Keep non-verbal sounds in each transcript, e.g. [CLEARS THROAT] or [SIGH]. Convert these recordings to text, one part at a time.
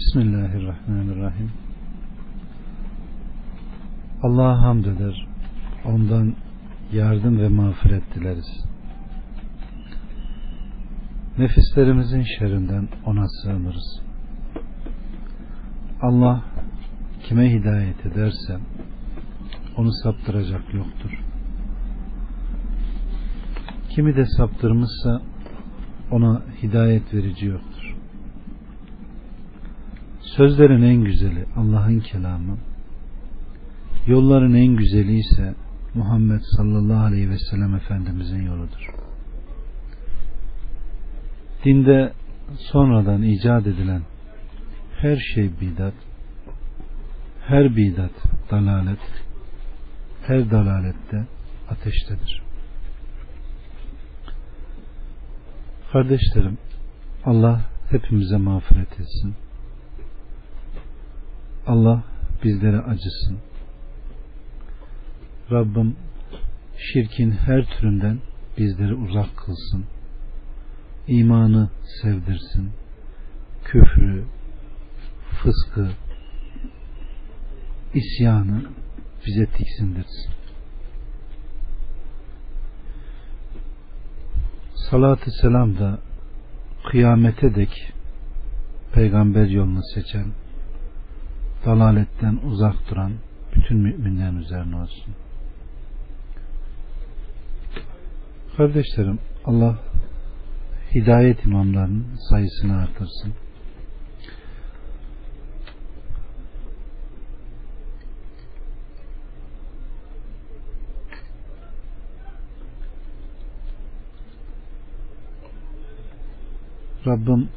Bismillahirrahmanirrahim. Allah'a hamd eder. Ondan yardım ve mağfiret dileriz. Nefislerimizin şerrinden ona sığınırız. Allah kime hidayet ederse onu saptıracak yoktur. Kimi de saptırmışsa ona hidayet verici yoktur. Sözlerin en güzeli Allah'ın kelamı. Yolların en güzeli ise Muhammed sallallahu aleyhi ve sellem Efendimizin yoludur. Dinde sonradan icat edilen her şey bidat, her bidat dalalet, her dalalette ateştedir. Kardeşlerim, Allah hepimize mağfiret etsin. Allah bizlere acısın. Rabbim şirkin her türünden bizleri uzak kılsın. İmanı sevdirsin. Küfrü, fıskı, isyanı bize tiksindirsin. Salatü selam da kıyamete dek peygamber yolunu seçen, dalaletten uzak duran bütün müminlerin üzerine olsun. Kardeşlerim Allah hidayet imamlarının sayısını artırsın. Rabbim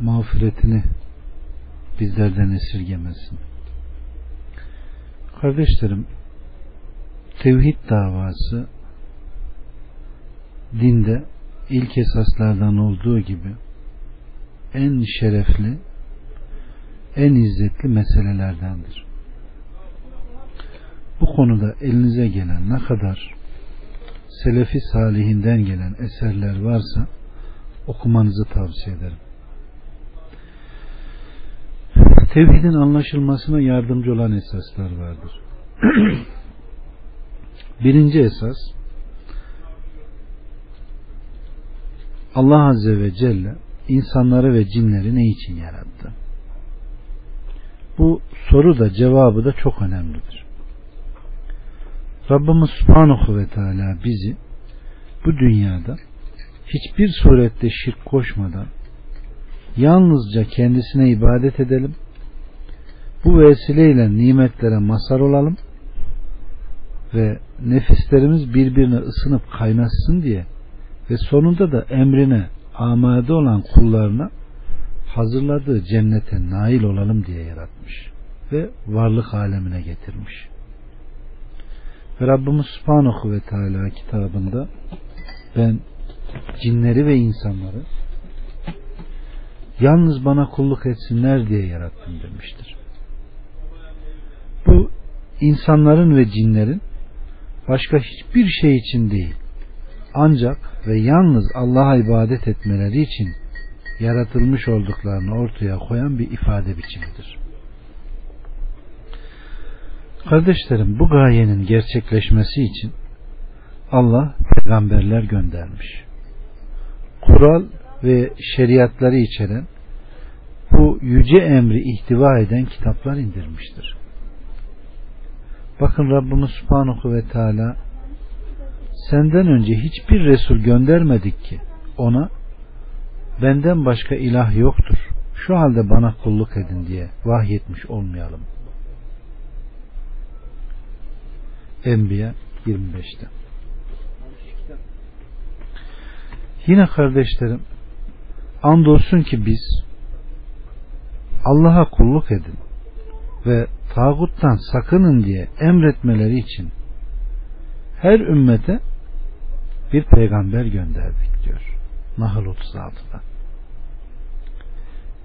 mağfiretini bizlerden esirgemesin. Kardeşlerim, tevhid davası dinde ilk esaslardan olduğu gibi en şerefli, en izzetli meselelerdendir. Bu konuda elinize gelen ne kadar selefi salihinden gelen eserler varsa okumanızı tavsiye ederim. Tevhidin anlaşılmasına yardımcı olan esaslar vardır. [CLEARS THROAT] Birinci esas Allah Azze ve Celle insanları ve cinleri ne için yarattı? Bu soru da cevabı da çok önemlidir. Rabbimiz Subhanahu ve Teala bizi bu dünyada hiçbir surette şirk koşmadan yalnızca kendisine ibadet edelim bu vesileyle nimetlere mazhar olalım ve nefislerimiz birbirine ısınıp kaynaşsın diye ve sonunda da emrine amade olan kullarına hazırladığı cennete nail olalım diye yaratmış ve varlık alemine getirmiş. Ve Rabbimiz Subhanahu ve Teala kitabında ben cinleri ve insanları yalnız bana kulluk etsinler diye yarattım demiştir. Bu insanların ve cinlerin başka hiçbir şey için değil ancak ve yalnız Allah'a ibadet etmeleri için yaratılmış olduklarını ortaya koyan bir ifade biçimidir. Kardeşlerim bu gayenin gerçekleşmesi için Allah peygamberler göndermiş. Kural ve şeriatları içeren bu yüce emri ihtiva eden kitaplar indirmiştir. Bakın Rabbimiz Subhanahu ve Teala senden önce hiçbir Resul göndermedik ki ona benden başka ilah yoktur. Şu halde bana kulluk edin diye vahyetmiş olmayalım. Enbiya 25'te. Yine kardeşlerim andolsun ki biz Allah'a kulluk edin ve tağuttan sakının diye emretmeleri için her ümmete bir peygamber gönderdik diyor. Nahl 36'da.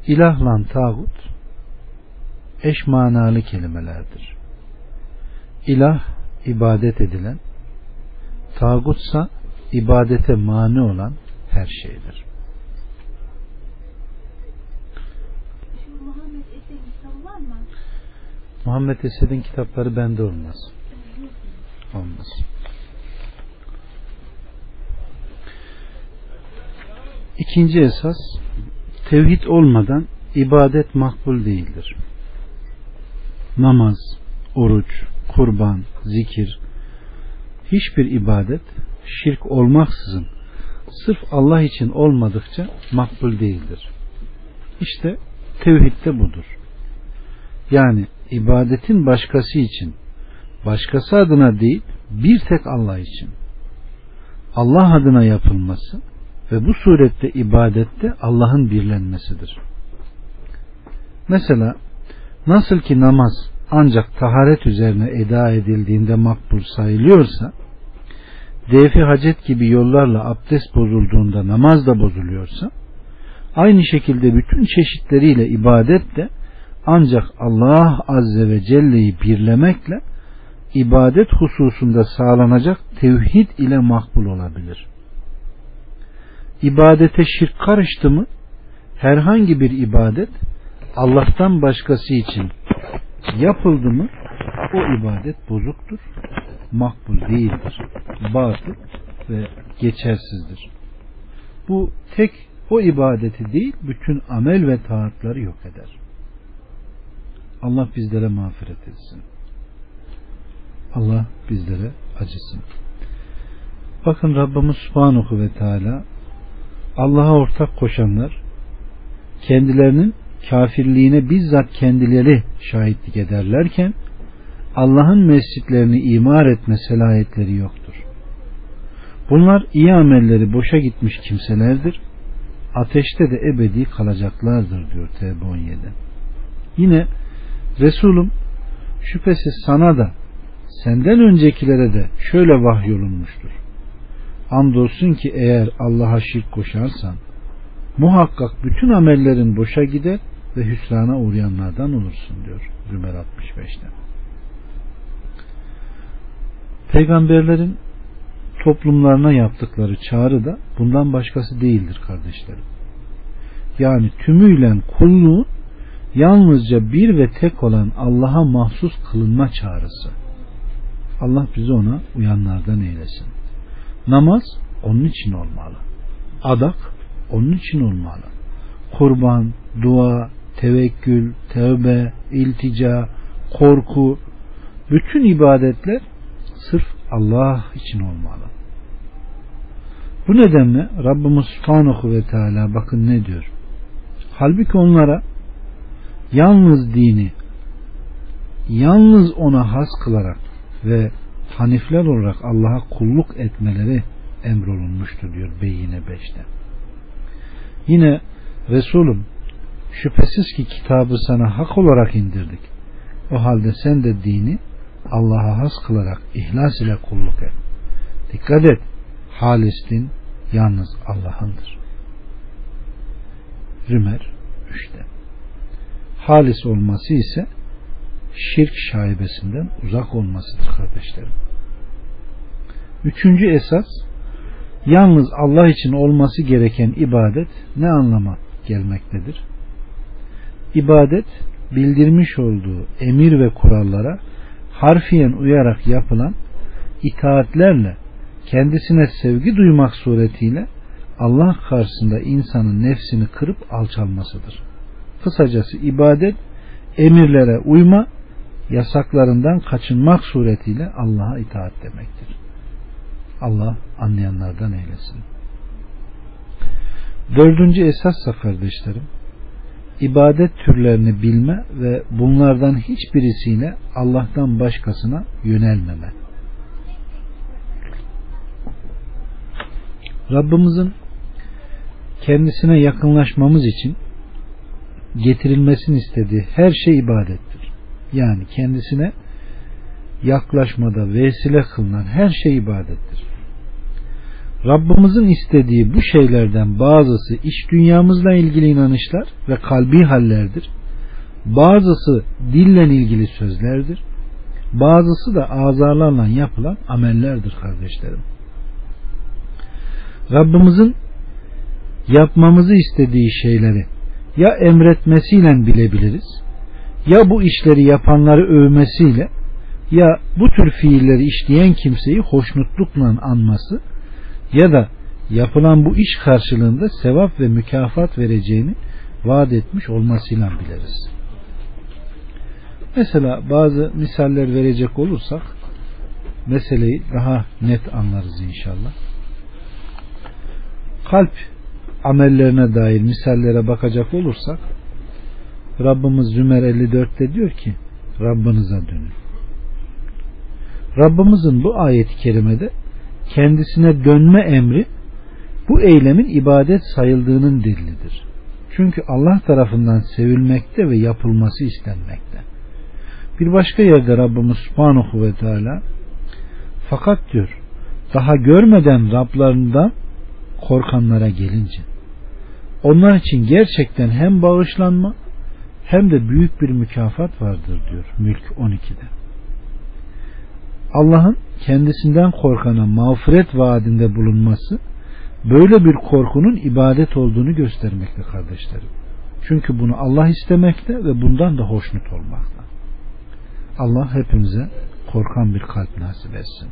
İlahlan tağut eş manalı kelimelerdir. İlah ibadet edilen, tağutsa ibadete mani olan her şeydir. Muhammed Esed'in kitabı var mı? Muhammed Esed'in kitapları bende olmaz. Olmaz. İkinci esas tevhid olmadan ibadet makbul değildir. Namaz, oruç, kurban, zikir hiçbir ibadet şirk olmaksızın sırf Allah için olmadıkça makbul değildir. İşte tevhid de budur. Yani ibadetin başkası için, başkası adına değil, bir tek Allah için. Allah adına yapılması ve bu surette ibadette Allah'ın birlenmesidir. Mesela nasıl ki namaz ancak taharet üzerine eda edildiğinde makbul sayılıyorsa, defi hacet gibi yollarla abdest bozulduğunda namaz da bozuluyorsa, aynı şekilde bütün çeşitleriyle ibadet de ancak Allah Azze ve Celle'yi birlemekle ibadet hususunda sağlanacak tevhid ile makbul olabilir. İbadete şirk karıştı mı herhangi bir ibadet Allah'tan başkası için yapıldı mı o ibadet bozuktur, makbul değildir, batıl ve geçersizdir. Bu tek o ibadeti değil bütün amel ve taatları yok eder. Allah bizlere mağfiret etsin. Allah bizlere acısın. Bakın Rabbimiz Subhanahu ve Teala Allah'a ortak koşanlar kendilerinin kafirliğine bizzat kendileri şahitlik ederlerken Allah'ın mescitlerini imar etme selahiyetleri yoktur. Bunlar iyi amelleri boşa gitmiş kimselerdir. Ateşte de ebedi kalacaklardır diyor Tevbe 17. Yine Resulüm şüphesiz sana da senden öncekilere de şöyle vahyolunmuştur. Andolsun ki eğer Allah'a şirk koşarsan muhakkak bütün amellerin boşa gider ve hüsrana uğrayanlardan olursun diyor Zümer 65'te. Peygamberlerin toplumlarına yaptıkları çağrı da bundan başkası değildir kardeşlerim. Yani tümüyle kulluğun yalnızca bir ve tek olan Allah'a mahsus kılınma çağrısı. Allah bizi ona uyanlardan eylesin. Namaz onun için olmalı. Adak onun için olmalı. Kurban, dua, tevekkül, tevbe, iltica, korku, bütün ibadetler sırf Allah için olmalı. Bu nedenle Rabbimiz Subhanahu ve Teala bakın ne diyor. Halbuki onlara yalnız dini yalnız ona has kılarak ve hanifler olarak Allah'a kulluk etmeleri emrolunmuştur diyor Beyyine 5'te. Yine Resulüm şüphesiz ki kitabı sana hak olarak indirdik. O halde sen de dini Allah'a has kılarak ihlas ile kulluk et. Dikkat et. Halis din yalnız Allah'ındır. Rümer 3'te. Halis olması ise şirk şaibesinden uzak olmasıdır kardeşlerim. Üçüncü esas yalnız Allah için olması gereken ibadet ne anlama gelmektedir? İbadet bildirmiş olduğu emir ve kurallara harfiyen uyarak yapılan itaatlerle kendisine sevgi duymak suretiyle Allah karşısında insanın nefsini kırıp alçalmasıdır. Kısacası ibadet emirlere uyma, yasaklarından kaçınmak suretiyle Allah'a itaat demektir. Allah anlayanlardan eylesin. Dördüncü esassa kardeşlerim, ibadet türlerini bilme ve bunlardan hiçbirisiyle Allah'tan başkasına yönelmeme. Rabbimizin kendisine yakınlaşmamız için getirilmesini istediği her şey ibadettir. Yani kendisine yaklaşmada vesile kılınan her şey ibadettir. Rabbimizin istediği bu şeylerden bazısı iş dünyamızla ilgili inanışlar ve kalbi hallerdir. Bazısı dille ilgili sözlerdir. Bazısı da azarlarla yapılan amellerdir kardeşlerim. Rabbimizin yapmamızı istediği şeyleri ya emretmesiyle bilebiliriz ya bu işleri yapanları övmesiyle ya bu tür fiilleri işleyen kimseyi hoşnutlukla anması ya da yapılan bu iş karşılığında sevap ve mükafat vereceğini vaat etmiş olmasıyla biliriz. Mesela bazı misaller verecek olursak meseleyi daha net anlarız inşallah. Kalp amellerine dair misallere bakacak olursak Rabbimiz Zümer 54'te diyor ki Rabbinize dönün. Rabbimizin bu ayeti kerimede kendisine dönme emri bu eylemin ibadet sayıldığının delilidir. Çünkü Allah tarafından sevilmekte ve yapılması istenmekte. Bir başka yerde Rabbimiz Subhanahu ve Teala fakat diyor daha görmeden Rablarından korkanlara gelince onlar için gerçekten hem bağışlanma hem de büyük bir mükafat vardır diyor Mülk 12'de. Allah'ın kendisinden korkana mağfiret vaadinde bulunması böyle bir korkunun ibadet olduğunu göstermekte kardeşlerim. Çünkü bunu Allah istemekte ve bundan da hoşnut olmakta. Allah hepimize korkan bir kalp nasip etsin.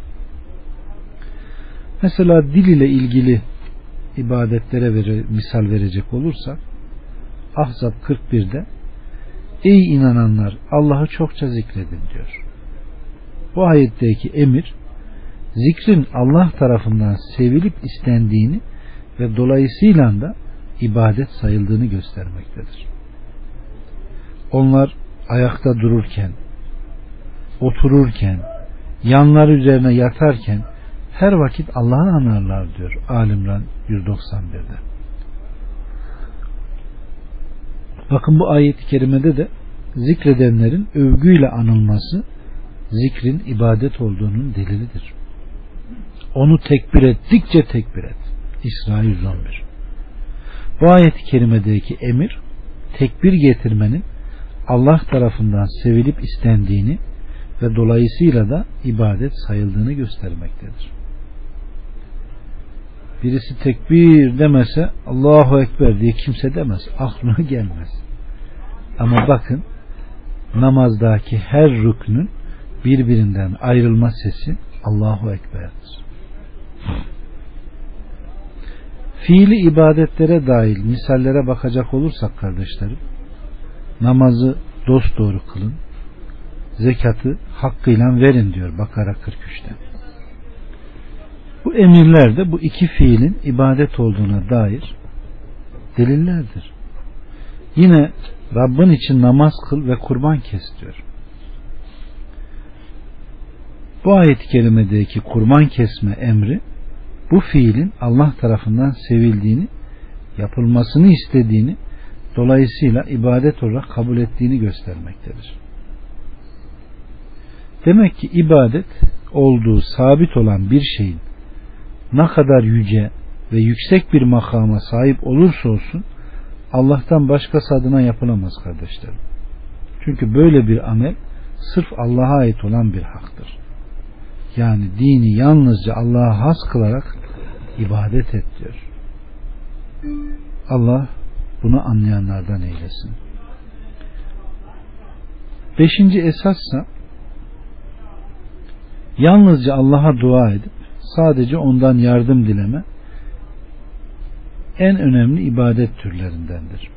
Mesela dil ile ilgili ibadetlere vere, misal verecek olursak Ahzab 41'de Ey inananlar Allah'ı çokça zikredin diyor. Bu ayetteki emir zikrin Allah tarafından sevilip istendiğini ve dolayısıyla da ibadet sayıldığını göstermektedir. Onlar ayakta dururken, otururken, yanları üzerine yatarken her vakit Allah'ı anarlar diyor Alimran 191'de. Bakın bu ayet-i kerimede de zikredenlerin övgüyle anılması zikrin ibadet olduğunun delilidir. Onu tekbir ettikçe tekbir et. İsra 111 Bu ayet-i kerimedeki emir tekbir getirmenin Allah tarafından sevilip istendiğini ve dolayısıyla da ibadet sayıldığını göstermektedir. Birisi tekbir demese Allahu Ekber diye kimse demez. Aklına [LAUGHS] gelmez. Ama bakın namazdaki her rüknün birbirinden ayrılma sesi Allahu Ekber'dir. Fiili ibadetlere dahil misallere bakacak olursak kardeşlerim namazı dost doğru kılın zekatı hakkıyla verin diyor Bakara 43'te. Bu emirler de bu iki fiilin ibadet olduğuna dair delillerdir. Yine Rabbin için namaz kıl ve kurban kes diyor. Bu ayet-i kerimedeki kurban kesme emri bu fiilin Allah tarafından sevildiğini, yapılmasını istediğini, dolayısıyla ibadet olarak kabul ettiğini göstermektedir. Demek ki ibadet olduğu sabit olan bir şeyin ne kadar yüce ve yüksek bir makama sahip olursa olsun Allah'tan başkası adına yapılamaz kardeşlerim. Çünkü böyle bir amel sırf Allah'a ait olan bir haktır. Yani dini yalnızca Allah'a has kılarak ibadet et diyor. Allah bunu anlayanlardan eylesin. Beşinci esassa yalnızca Allah'a dua edip sadece ondan yardım dileme en önemli ibadet türlerindendir.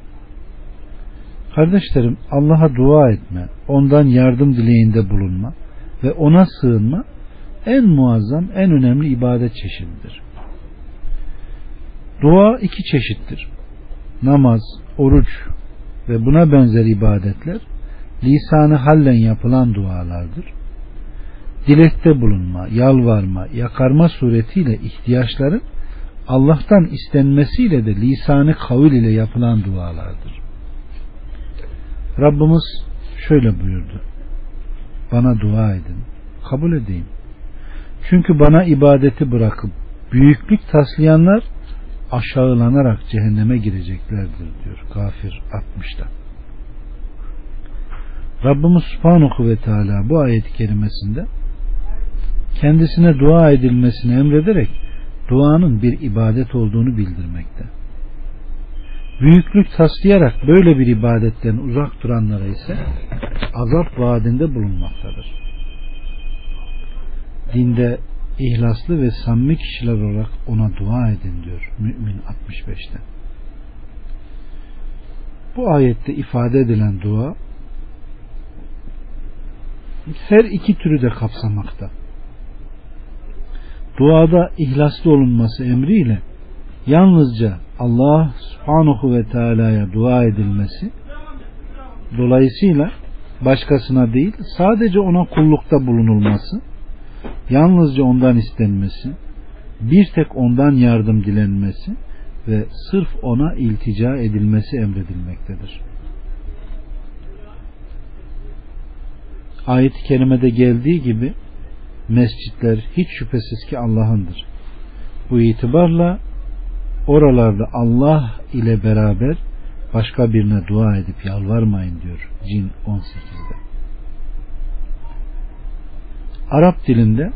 Kardeşlerim Allah'a dua etme, ondan yardım dileğinde bulunma ve ona sığınma en muazzam, en önemli ibadet çeşididir. Dua iki çeşittir. Namaz, oruç ve buna benzer ibadetler lisanı hallen yapılan dualardır. Dilekte bulunma, yalvarma, yakarma suretiyle ihtiyaçların Allah'tan istenmesiyle de lisanı kavil ile yapılan dualardır. Rabbimiz şöyle buyurdu. Bana dua edin, kabul edeyim. Çünkü bana ibadeti bırakıp büyüklük taslayanlar aşağılanarak cehenneme gireceklerdir diyor Gafir 60'da. Rabbimiz Subhanahu ve Teala bu ayet-i kerimesinde kendisine dua edilmesini emrederek duanın bir ibadet olduğunu bildirmekte. Büyüklük taslayarak böyle bir ibadetten uzak duranlara ise azap vaadinde bulunmaktadır. Dinde ihlaslı ve samimi kişiler olarak ona dua edin diyor Mümin 65'te. Bu ayette ifade edilen dua her iki türü de kapsamakta. Duada ihlaslı olunması emriyle yalnızca Allah subhanahu ve teala'ya dua edilmesi dolayısıyla başkasına değil sadece ona kullukta bulunulması yalnızca ondan istenmesi bir tek ondan yardım dilenmesi ve sırf ona iltica edilmesi emredilmektedir. Ayet-i kerimede geldiği gibi mescitler hiç şüphesiz ki Allah'ındır. Bu itibarla oralarda Allah ile beraber başka birine dua edip yalvarmayın diyor Cin 18'de. Arap dilinde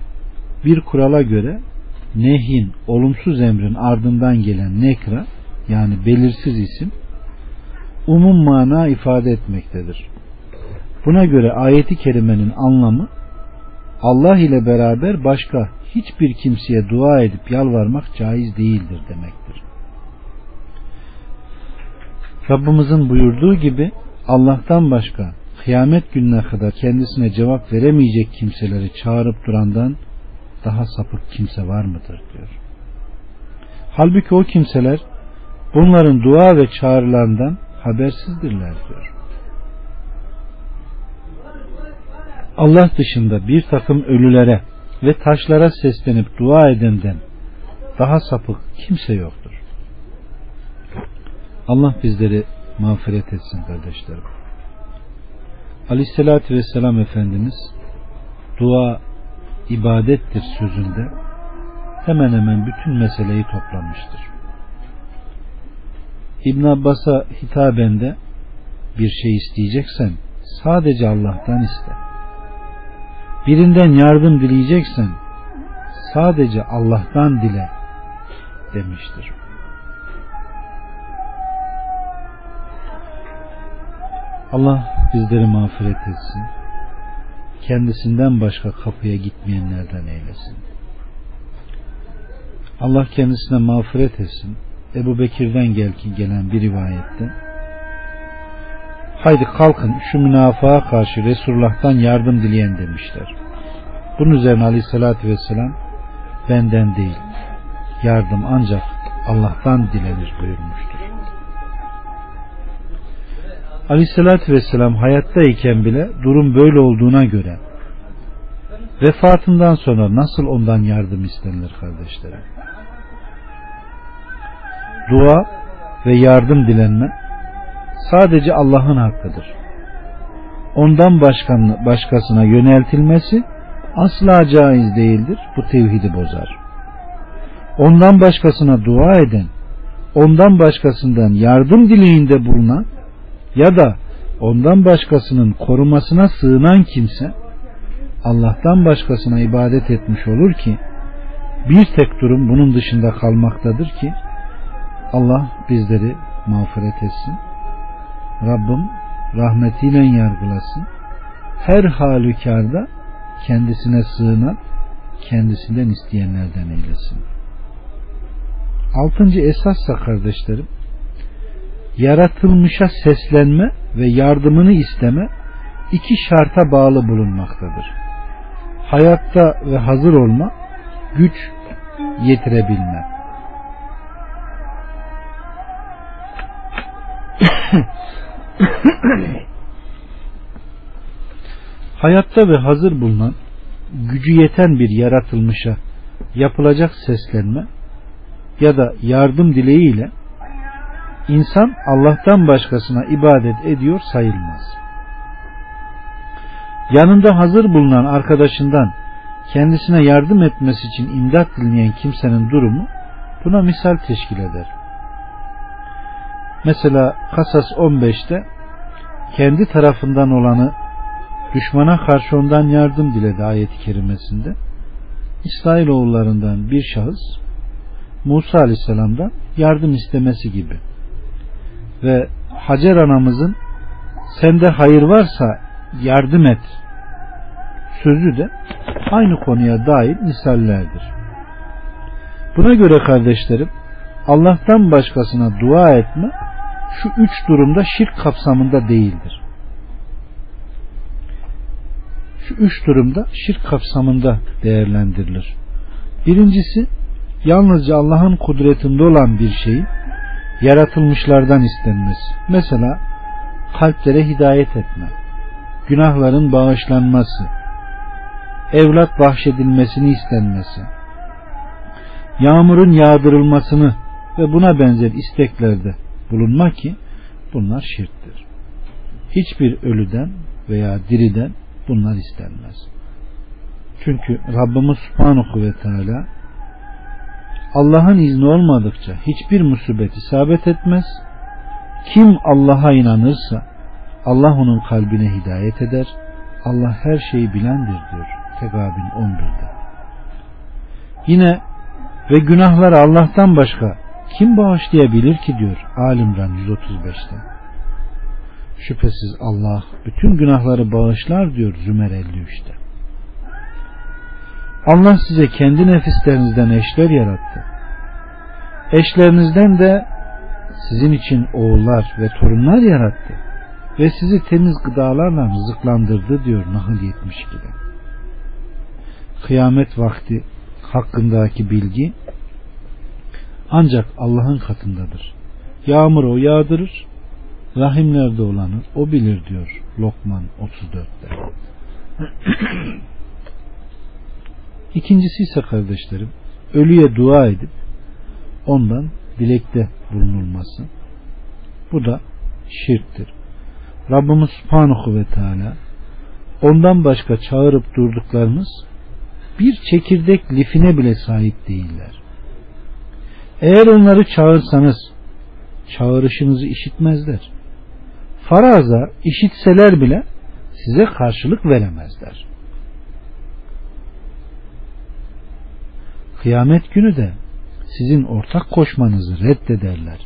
bir kurala göre nehin, olumsuz emrin ardından gelen nekra yani belirsiz isim umum mana ifade etmektedir. Buna göre ayeti kerimenin anlamı Allah ile beraber başka hiçbir kimseye dua edip yalvarmak caiz değildir demektir. Rabbimizin buyurduğu gibi Allah'tan başka kıyamet gününe kadar kendisine cevap veremeyecek kimseleri çağırıp durandan daha sapık kimse var mıdır diyor. Halbuki o kimseler bunların dua ve çağrılarından habersizdirler diyor. Allah dışında bir takım ölülere ve taşlara seslenip dua edenden daha sapık kimse yoktur. Allah bizleri mağfiret etsin kardeşlerim. Aleyhissalatü Vesselam Efendimiz dua ibadettir sözünde hemen hemen bütün meseleyi toplamıştır. İbn Abbas'a hitaben de bir şey isteyeceksen sadece Allah'tan iste. Birinden yardım dileyeceksen sadece Allah'tan dile demiştir. Allah bizleri mağfiret etsin. Kendisinden başka kapıya gitmeyenlerden eylesin. Allah kendisine mağfiret etsin. Ebu Bekir'den gel ki gelen bir rivayette haydi kalkın şu münafığa karşı Resulullah'tan yardım dileyen demişler. Bunun üzerine aleyhissalatü vesselam benden değil yardım ancak Allah'tan dilenir buyurmuştur. Aleyhissalatü vesselam hayattayken bile durum böyle olduğuna göre vefatından sonra nasıl ondan yardım istenilir kardeşlerim? Dua ve yardım dilenme sadece Allah'ın hakkıdır. Ondan başkasına yöneltilmesi asla caiz değildir. Bu tevhidi bozar. Ondan başkasına dua eden, ondan başkasından yardım dileğinde bulunan ya da ondan başkasının korumasına sığınan kimse Allah'tan başkasına ibadet etmiş olur ki bir tek durum bunun dışında kalmaktadır ki Allah bizleri mağfiret etsin. Rabbim rahmetiyle yargılasın. Her halükarda kendisine sığınan kendisinden isteyenlerden eylesin. Altıncı esassa kardeşlerim yaratılmışa seslenme ve yardımını isteme iki şarta bağlı bulunmaktadır. Hayatta ve hazır olma, güç yetirebilme. [CLEARS THROAT] [COUGHS] Hayatta ve hazır bulunan gücü yeten bir yaratılmışa yapılacak seslenme ya da yardım dileğiyle insan Allah'tan başkasına ibadet ediyor sayılmaz. Yanında hazır bulunan arkadaşından kendisine yardım etmesi için imdat dileyen kimsenin durumu buna misal teşkil eder. Mesela Kasas 15'te kendi tarafından olanı düşmana karşı ondan yardım diledi ayeti kerimesinde. İsrailoğullarından bir şahıs Musa Aleyhisselam'dan yardım istemesi gibi. ve Hacer anamızın sende hayır varsa yardım et sözü de aynı konuya dair misallerdir. Buna göre kardeşlerim Allah'tan başkasına dua etme şu üç durumda şirk kapsamında değildir. Şu üç durumda şirk kapsamında değerlendirilir. Birincisi yalnızca Allah'ın kudretinde olan bir şeyin yaratılmışlardan istenmesi. Mesela kalplere hidayet etme, günahların bağışlanması, evlat bahşedilmesini istenmesi, yağmurun yağdırılmasını ve buna benzer isteklerde bulunma ki bunlar şirktir. Hiçbir ölüden veya diriden bunlar istenmez. Çünkü Rabbimiz Subhanahu ve Teala Allah'ın izni olmadıkça hiçbir musibet isabet etmez. Kim Allah'a inanırsa Allah onun kalbine hidayet eder. Allah her şeyi bilendir diyor Tegabin 11'de. Yine ve günahları Allah'tan başka kim bağışlayabilir ki diyor Alimran 135'te. Şüphesiz Allah bütün günahları bağışlar diyor Zümer 53'te. Allah size kendi nefislerinizden eşler yarattı. Eşlerinizden de sizin için oğullar ve torunlar yarattı ve sizi temiz gıdalarla rızıklandırdı diyor Nahl 72'de. Kıyamet vakti hakkındaki bilgi ancak Allah'ın katındadır. Yağmur o yağdırır, rahimlerde olanı o bilir diyor Lokman 34'te. [CLEARS THROAT] İkincisi ise kardeşlerim ölüye dua edip ondan dilekte bulunulması. Bu da şirktir. Rabbimiz Subhanahu ve Teala ondan başka çağırıp durduklarınız bir çekirdek lifine bile sahip değiller. Eğer onları çağırsanız çağrışınızı işitmezler. Faraza işitseler bile size karşılık veremezler. Kıyamet günü de sizin ortak koşmanızı reddederler.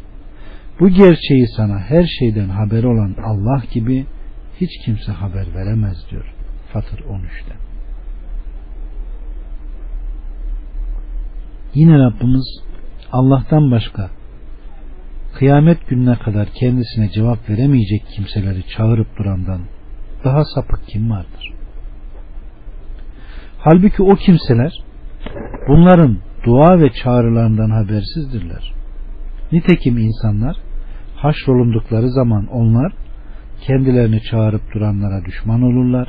Bu gerçeği sana her şeyden haber olan Allah gibi hiç kimse haber veremez diyor Fatır 13'te. Yine Rabbimiz Allah'tan başka kıyamet gününe kadar kendisine cevap veremeyecek kimseleri çağırıp durandan daha sapık kim vardır? Halbuki o kimseler bunların dua ve çağrılarından habersizdirler. Nitekim insanlar haşrolundukları zaman onlar kendilerini çağırıp duranlara düşman olurlar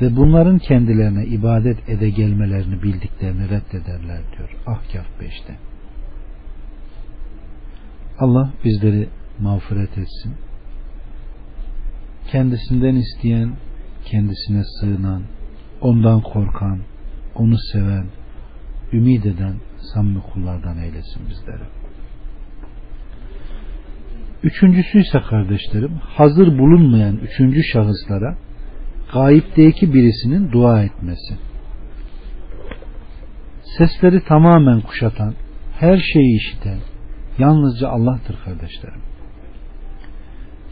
ve bunların kendilerine ibadet ede gelmelerini bildiklerini reddederler diyor Ahkaf 5'te. Allah bizleri mağfiret etsin. Kendisinden isteyen, kendisine sığınan, ondan korkan, onu seven, ümid eden samimi kullardan eylesin bizleri. Üçüncüsü ise kardeşlerim hazır bulunmayan üçüncü şahıslara gayipteki birisinin dua etmesi. Sesleri tamamen kuşatan, her şeyi işiten yalnızca Allah'tır kardeşlerim.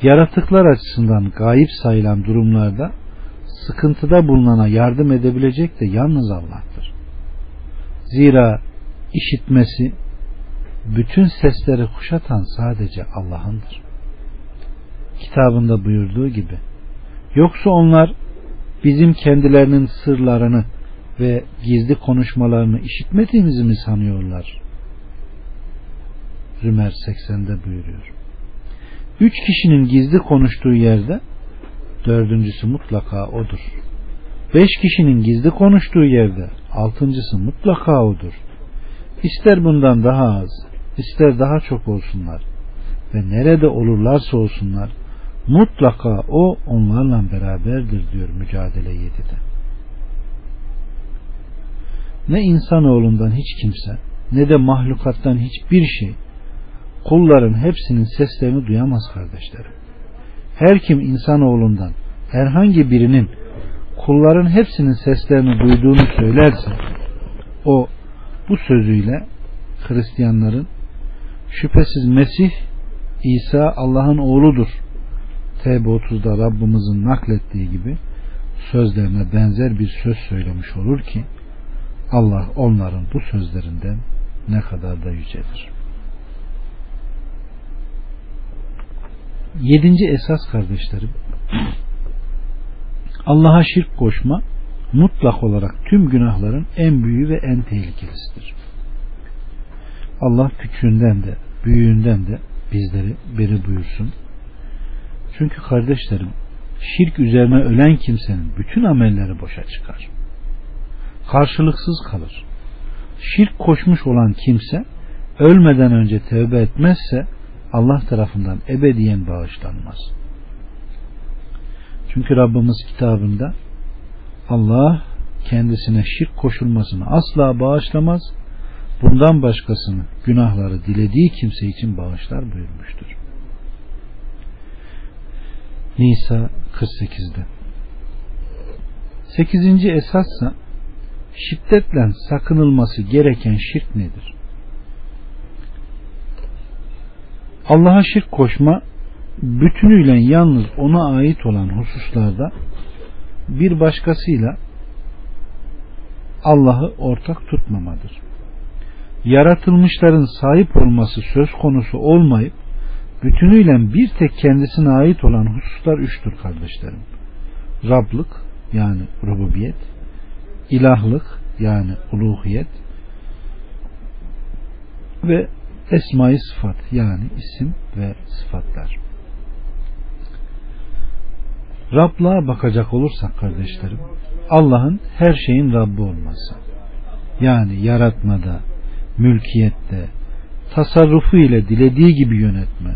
Yaratıklar açısından gayip sayılan durumlarda sıkıntıda bulunana yardım edebilecek de yalnız Allah'tır. Zira işitmesi bütün sesleri kuşatan sadece Allah'ındır. Kitabında buyurduğu gibi yoksa onlar bizim kendilerinin sırlarını ve gizli konuşmalarını işitmediğimizi mi sanıyorlar? Zümer 80'de buyuruyor. Üç kişinin gizli konuştuğu yerde dördüncüsü mutlaka odur. Beş kişinin gizli konuştuğu yerde altıncısı mutlaka odur. İster bundan daha az, ister daha çok olsunlar ve nerede olurlarsa olsunlar mutlaka o onlarla beraberdir diyor mücadele 7'de. Ne insanoğlundan hiç kimse ne de mahlukattan hiçbir şey kulların hepsinin seslerini duyamaz kardeşlerim. Her kim insanoğlundan herhangi birinin kulların hepsinin seslerini duyduğunu söylerse o bu sözüyle Hristiyanların şüphesiz Mesih İsa Allah'ın oğludur. Tevbe 30'da Rabbimizin naklettiği gibi sözlerine benzer bir söz söylemiş olur ki Allah onların bu sözlerinden ne kadar da yücedir. Yedinci esas kardeşlerim Allah'a şirk koşma mutlak olarak tüm günahların en büyüğü ve en tehlikelisidir. Allah küçüğünden de büyüğünden de bizleri beri buyursun. Çünkü kardeşlerim şirk üzerine ölen kimsenin bütün amelleri boşa çıkar. Karşılıksız kalır. Şirk koşmuş olan kimse ölmeden önce tövbe etmezse Allah tarafından ebediyen bağışlanmaz. Çünkü Rabbimiz kitabında Allah kendisine şirk koşulmasını asla bağışlamaz. Bundan başkasını günahları dilediği kimse için bağışlar buyurmuştur. Nisa 48'de. Sekizinci esassa şiddetle sakınılması gereken şirk nedir? Allah'a şirk koşma bütünüyle yalnız ona ait olan hususlarda bir başkasıyla Allah'ı ortak tutmamadır. Yaratılmışların sahip olması söz konusu olmayıp bütünüyle bir tek kendisine ait olan hususlar üçtür kardeşlerim. Rablık yani rububiyet, ilahlık yani uluhiyet ve esma sıfat yani isim ve sıfatlar. Rablığa bakacak olursak kardeşlerim Allah'ın her şeyin Rabbi olması yani yaratmada, mülkiyette, tasarrufu ile dilediği gibi yönetme,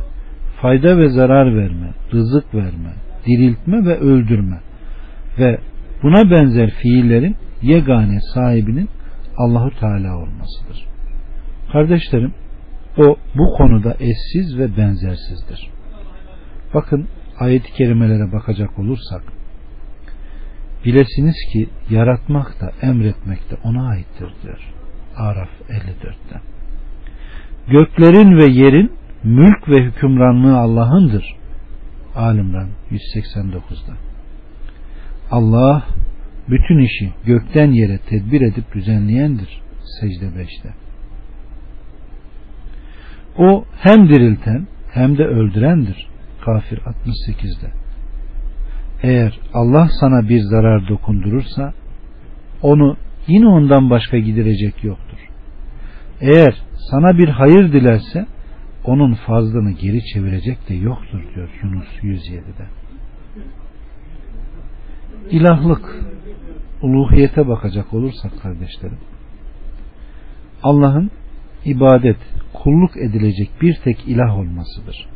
fayda ve zarar verme, rızık verme, diriltme ve öldürme ve buna benzer fiillerin yegane sahibinin Allahu Teala olmasıdır. Kardeşlerim, o bu konuda eşsiz ve benzersizdir. Bakın ayet-i kerimelere bakacak olursak bilesiniz ki yaratmak da emretmek de ona aittir diyor. Araf 54'te. Göklerin ve yerin mülk ve hükümranlığı Allah'ındır. Alimran 189'da. Allah bütün işi gökten yere tedbir edip düzenleyendir. Secde 5'te. O hem dirilten hem de öldürendir. Kafir 68'de. Eğer Allah sana bir zarar dokundurursa onu yine ondan başka giderecek yoktur. Eğer sana bir hayır dilerse onun fazlını geri çevirecek de yoktur diyor Yunus 107'de. İlahlık, uluhiyete bakacak olursak kardeşlerim, Allah'ın ibadet, kulluk edilecek bir tek ilah olmasıdır.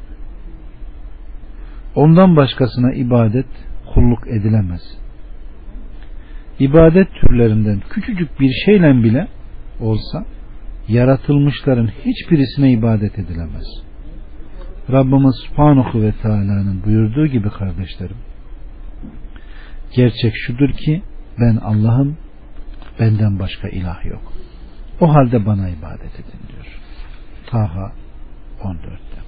Ondan başkasına ibadet, kulluk edilemez. İbadet türlerinden küçücük bir şeyle bile olsa yaratılmışların hiçbirisine ibadet edilemez. Rabbimiz Subhanahu ve Teala'nın buyurduğu gibi kardeşlerim gerçek şudur ki ben Allah'ım benden başka ilah yok. O halde bana ibadet edin diyor. Taha 14'te.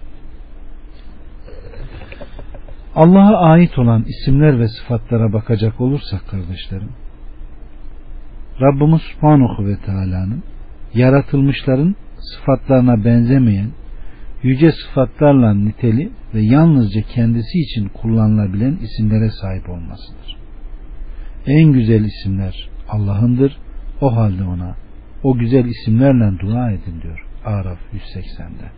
Allah'a ait olan isimler ve sıfatlara bakacak olursak kardeşlerim Rabbimiz Subhanahu ve Teala'nın yaratılmışların sıfatlarına benzemeyen yüce sıfatlarla niteli ve yalnızca kendisi için kullanılabilen isimlere sahip olmasıdır. En güzel isimler Allah'ındır. O halde ona o güzel isimlerle dua edin diyor Araf 180'de.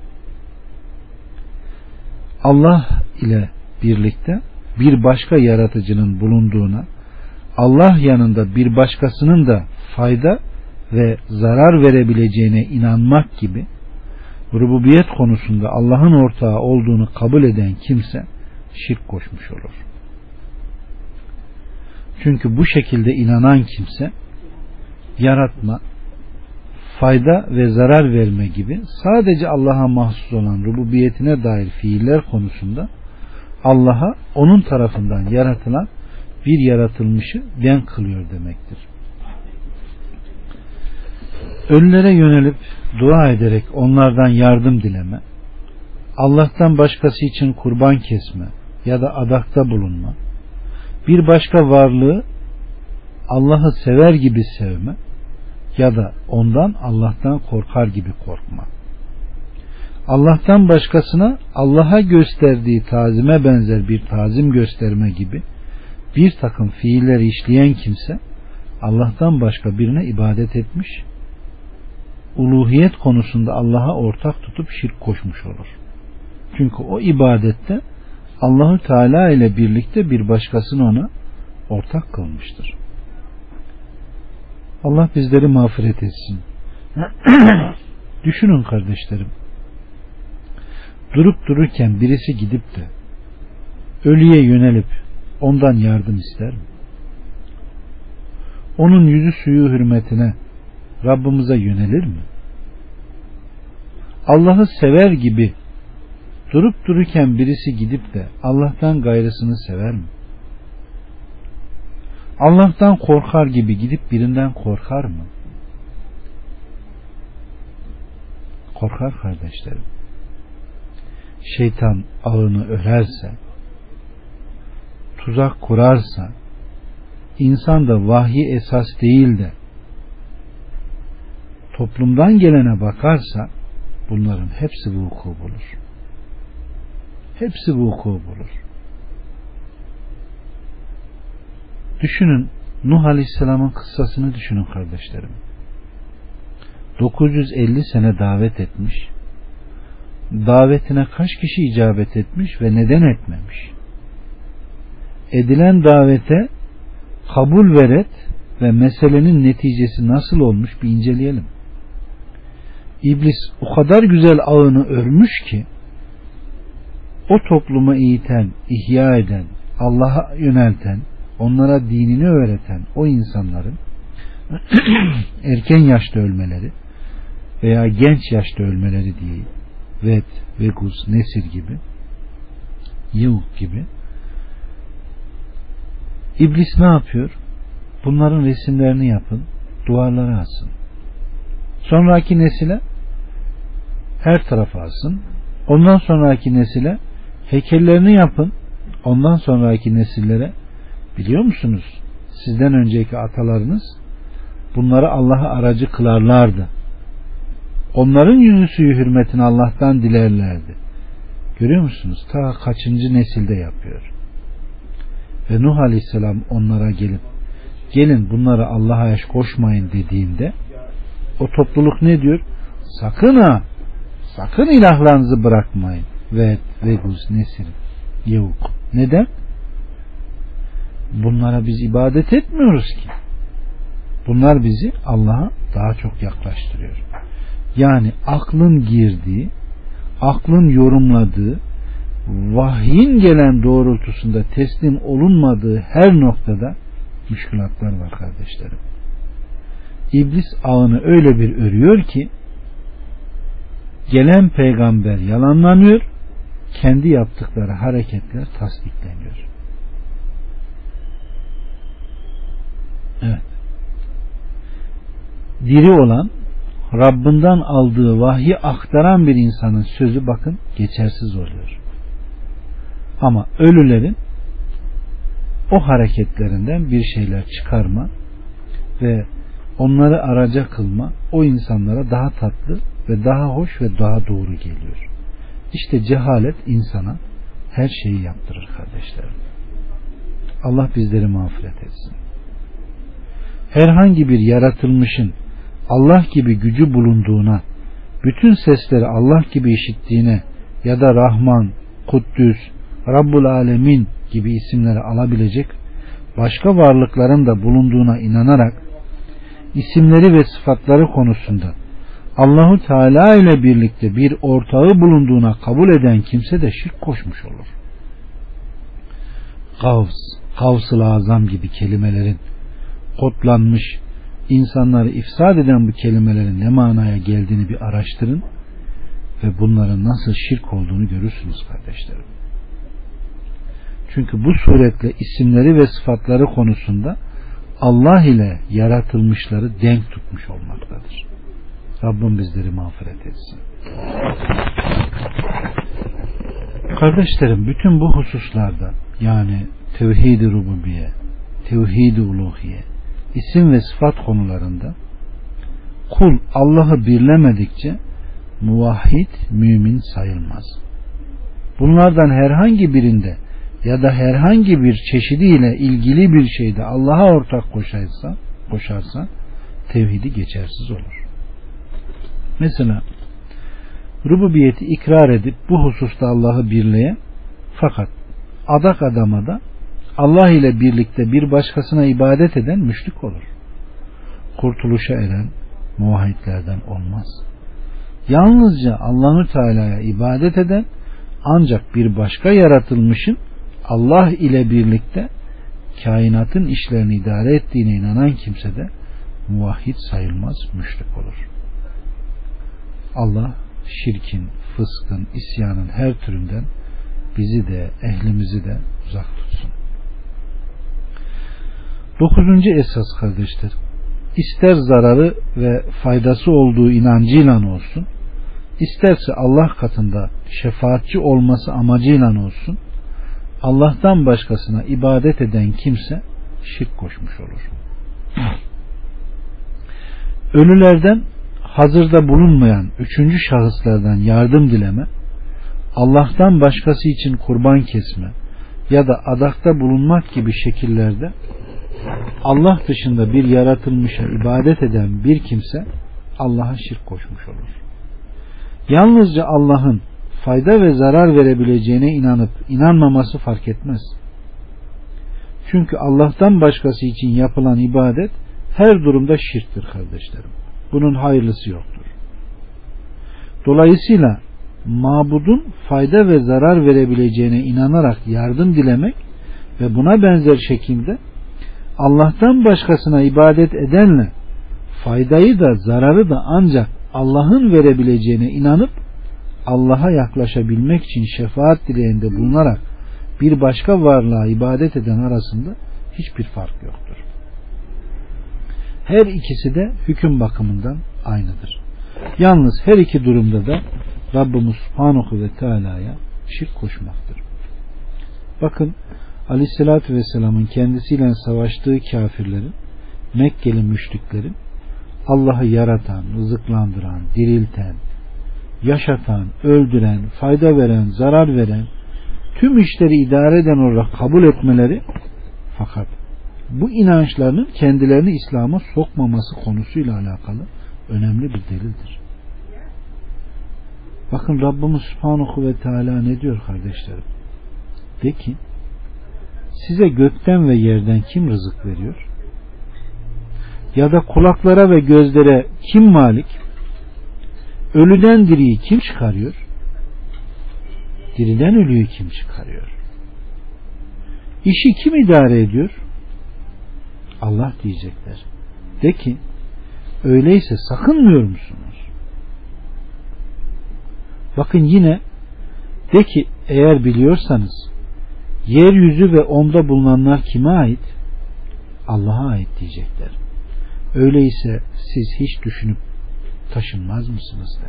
Allah ile birlikte bir başka yaratıcının bulunduğuna Allah yanında bir başkasının da fayda ve zarar verebileceğine inanmak gibi rububiyet konusunda Allah'ın ortağı olduğunu kabul eden kimse şirk koşmuş olur. Çünkü bu şekilde inanan kimse yaratma, fayda ve zarar verme gibi sadece Allah'a mahsus olan rububiyetine dair fiiller konusunda Allah'a onun tarafından yaratılan bir yaratılmışı denk kılıyor demektir. Ölülere yönelip dua ederek onlardan yardım dileme, Allah'tan başkası için kurban kesme ya da adakta bulunma, bir başka varlığı Allah'ı sever gibi sevme ya da ondan Allah'tan korkar gibi korkma. Allah'tan başkasına Allah'a gösterdiği tazime benzer bir tazim gösterme gibi bir takım fiilleri işleyen kimse Allah'tan başka birine ibadet etmiş, uluhiyet konusunda Allah'a ortak tutup şirk koşmuş olur. Çünkü o ibadette Allahü Teala ile birlikte bir başkasını ona ortak kılmıştır. Allah bizleri mağfiret etsin. [CLEARS THROAT] Düşünün kardeşlerim. Durup dururken birisi gidip de ölüye yönelip ondan yardım ister mi? Onun yüzü suyu hürmetine Rabbimize yönelir mi? Allah'ı sever gibi durup dururken birisi gidip de Allah'tan gayrısını sever mi? Allah'tan korkar gibi gidip birinden korkar mı? Korkar kardeşlerim. Şeytan ağını örerse, tuzak kurarsa, insan da vahyi esas değil de toplumdan gelene bakarsa bunların hepsi vuku bulur. Hepsi vuku bulur. Düşünün Nuh Aleyhisselam'ın kıssasını düşünün kardeşlerim. 950 sene davet etmiş. Davetine kaç kişi icabet etmiş ve neden etmemiş? Edilen davete kabul veret ve meselenin neticesi nasıl olmuş bir inceleyelim. İblis o kadar güzel ağını örmüş ki o topluma eğiten, ihya eden, Allah'a yönelten, onlara dinini öğreten o insanların [CLEARS THROAT] erken yaşta ölmeleri veya genç yaşta ölmeleri diyeyim. Ved, Veguz, Nesir gibi Yavuk gibi İblis ne yapıyor? Bunların resimlerini yapın, duvarlara asın. Sonraki nesile her tarafa asın. Ondan sonraki nesile heykellerini yapın. Ondan sonraki nesillere biliyor musunuz? Sizden önceki atalarınız bunları Allah'a aracı kılarlardı. Onların suyu hürmetini Allah'tan dilerlerdi. Görüyor musunuz? Ta kaçıncı nesilde yapıyor. Ve Nuh Aleyhisselam onlara gelip gelin bunları Allah'a eş koşmayın dediğinde o topluluk ne diyor? Sakın ha sakın ilahlarınızı bırakmayın. Ve Veguz, Nesir, Yevuk. Neden? Bunlara biz ibadet etmiyoruz ki. Bunlar bizi Allah'a daha çok yaklaştırıyor. Yani aklın girdiği, aklın yorumladığı, vahyin gelen doğrultusunda teslim olunmadığı her noktada müşkülatlar var kardeşlerim. İblis ağını öyle bir örüyor ki gelen peygamber yalanlanıyor, kendi yaptıkları hareketler tasdikleniyor. Evet. Diri olan Rabbinden aldığı vahyi aktaran bir insanın sözü bakın geçersiz oluyor. Ama ölülerin o hareketlerinden bir şeyler çıkarma ve onları araca kılma o insanlara daha tatlı ve daha hoş ve daha doğru geliyor. İşte cehalet insana her şeyi yaptırır kardeşlerim. Allah bizleri mağfiret etsin. Herhangi bir yaratılmışın Allah gibi gücü bulunduğuna, bütün sesleri Allah gibi işittiğine ya da Rahman, Kuddüs, Rabbul Alemin gibi isimleri alabilecek başka varlıkların da bulunduğuna inanarak isimleri ve sıfatları konusunda Allahu Teala ile birlikte bir ortağı bulunduğuna kabul eden kimse de şirk koşmuş olur. Kavs, kavs-ı azam gibi kelimelerin kodlanmış insanları ifsad eden bu kelimelerin ne manaya geldiğini bir araştırın ve bunların nasıl şirk olduğunu görürsünüz kardeşlerim. Çünkü bu suretle isimleri ve sıfatları konusunda Allah ile yaratılmışları denk tutmuş olmaktadır. Rabbim bizleri mağfiret etsin. Kardeşlerim bütün bu hususlarda yani tevhid-i rububiye, tevhid-i uluhiye, isim ve sıfat konularında kul Allah'ı birlemedikçe muvahhid mümin sayılmaz. Bunlardan herhangi birinde ya da herhangi bir çeşidiyle ilgili bir şeyde Allah'a ortak koşarsa, koşarsa tevhidi geçersiz olur. Mesela rububiyeti ikrar edip bu hususta Allah'ı birleye fakat adak adama da Allah ile birlikte bir başkasına ibadet eden müşrik olur. Kurtuluşa eren muvahhidlerden olmaz. Yalnızca Allahü Teala'ya ibadet eden ancak bir başka yaratılmışın Allah ile birlikte kainatın işlerini idare ettiğine inanan kimse de muvahhid sayılmaz, müşrik olur. Allah şirkin, fıskın, isyanın her türünden bizi de ehlimizi de uzak tutsun. Dokuzuncu esas kardeşler. İster zararı ve faydası olduğu inancıyla olsun, isterse Allah katında şefaatçi olması amacıyla olsun, Allah'tan başkasına ibadet eden kimse şirk koşmuş olur. Ölülerden hazırda bulunmayan üçüncü şahıslardan yardım dileme, Allah'tan başkası için kurban kesme ya da adakta bulunmak gibi şekillerde Allah dışında bir yaratılmışa ibadet eden bir kimse Allah'a şirk koşmuş olur. Yalnızca Allah'ın fayda ve zarar verebileceğine inanıp inanmaması fark etmez. Çünkü Allah'tan başkası için yapılan ibadet her durumda şirktir kardeşlerim. Bunun hayırlısı yoktur. Dolayısıyla mabudun fayda ve zarar verebileceğine inanarak yardım dilemek ve buna benzer şekilde Allah'tan başkasına ibadet edenle faydayı da zararı da ancak Allah'ın verebileceğine inanıp Allah'a yaklaşabilmek için şefaat dileğinde bulunarak bir başka varlığa ibadet eden arasında hiçbir fark yoktur. Her ikisi de hüküm bakımından aynıdır. Yalnız her iki durumda da Rabbimiz Subhanahu ve Teala'ya şirk koşmaktır. Bakın Aleyhisselatü Vesselam'ın kendisiyle savaştığı kafirlerin Mekkeli müşriklerin Allah'ı yaratan, rızıklandıran, dirilten, yaşatan, öldüren, fayda veren, zarar veren, tüm işleri idare eden olarak kabul etmeleri fakat bu inançlarının kendilerini İslam'a sokmaması konusuyla alakalı önemli bir delildir. Bakın Rabbimiz Subhanahu ve Teala ne diyor kardeşlerim? De ki size gökten ve yerden kim rızık veriyor? Ya da kulaklara ve gözlere kim malik? Ölüden diriyi kim çıkarıyor? Diriden ölüyü kim çıkarıyor? İşi kim idare ediyor? Allah diyecekler. De ki öyleyse sakınmıyor musunuz? Bakın yine de ki eğer biliyorsanız yeryüzü ve onda bulunanlar kime ait? Allah'a ait diyecekler. Öyleyse siz hiç düşünüp taşınmaz mısınız da?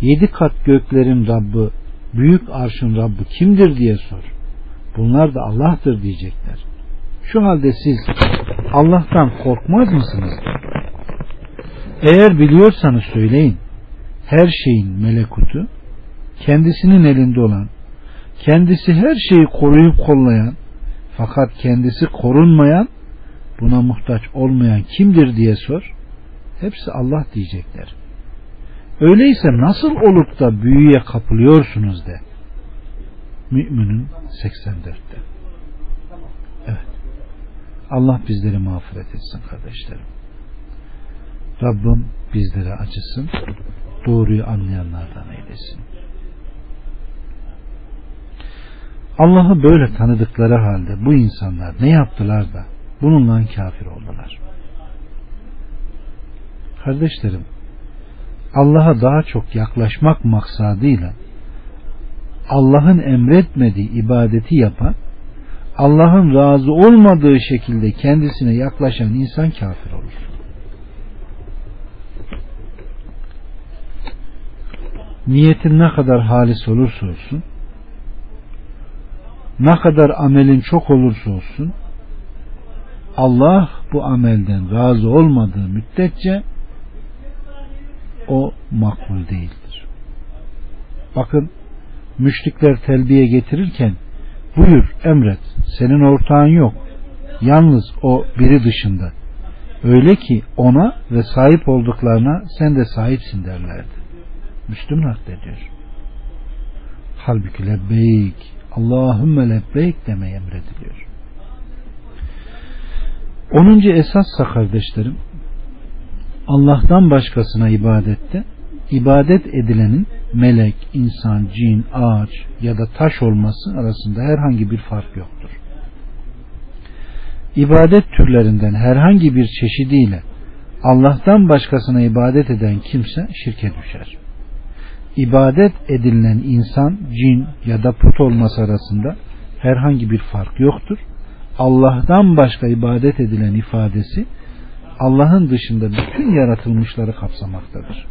Yedi kat göklerin Rabbi, büyük arşın Rabbi kimdir diye sor. Bunlar da Allah'tır diyecekler. Şu halde siz Allah'tan korkmaz mısınız? Eğer biliyorsanız söyleyin. Her şeyin melekutu, kendisinin elinde olan, kendisi her şeyi koruyup kollayan, fakat kendisi korunmayan, buna muhtaç olmayan kimdir diye sor. Hepsi Allah diyecekler. Öyleyse nasıl olup da büyüye kapılıyorsunuz de. Müminin 84'te. Evet. Allah bizleri mağfiret etsin kardeşlerim. Rabbim bizlere acısın. Doğruyu anlayanlardan eylesin. Allah'ı böyle tanıdıkları halde bu insanlar ne yaptılar da bununla kafir oldular. Kardeşlerim, Allah'a daha çok yaklaşmak maksadıyla Allah'ın emretmediği ibadeti yapan, Allah'ın razı olmadığı şekilde kendisine yaklaşan insan kafir olur. Niyetin ne kadar halis olursa olsun, ne kadar amelin çok olursa olsun Allah bu amelden razı olmadığı müddetçe o makbul değildir. Bakın müşrikler telbiye getirirken buyur emret senin ortağın yok yalnız o biri dışında öyle ki ona ve sahip olduklarına sen de sahipsin derlerdi. Müslüm naklediyor. Halbuki lebbeyk Allahümme lebbeyk demeye emrediliyor. Onuncu esassa kardeşlerim Allah'tan başkasına ibadette ibadet edilenin melek, insan, cin, ağaç ya da taş olması arasında herhangi bir fark yoktur. İbadet türlerinden herhangi bir çeşidiyle Allah'tan başkasına ibadet eden kimse şirke düşer. İbadet edilen insan, cin ya da put olması arasında herhangi bir fark yoktur. Allah'tan başka ibadet edilen ifadesi Allah'ın dışında bütün yaratılmışları kapsamaktadır.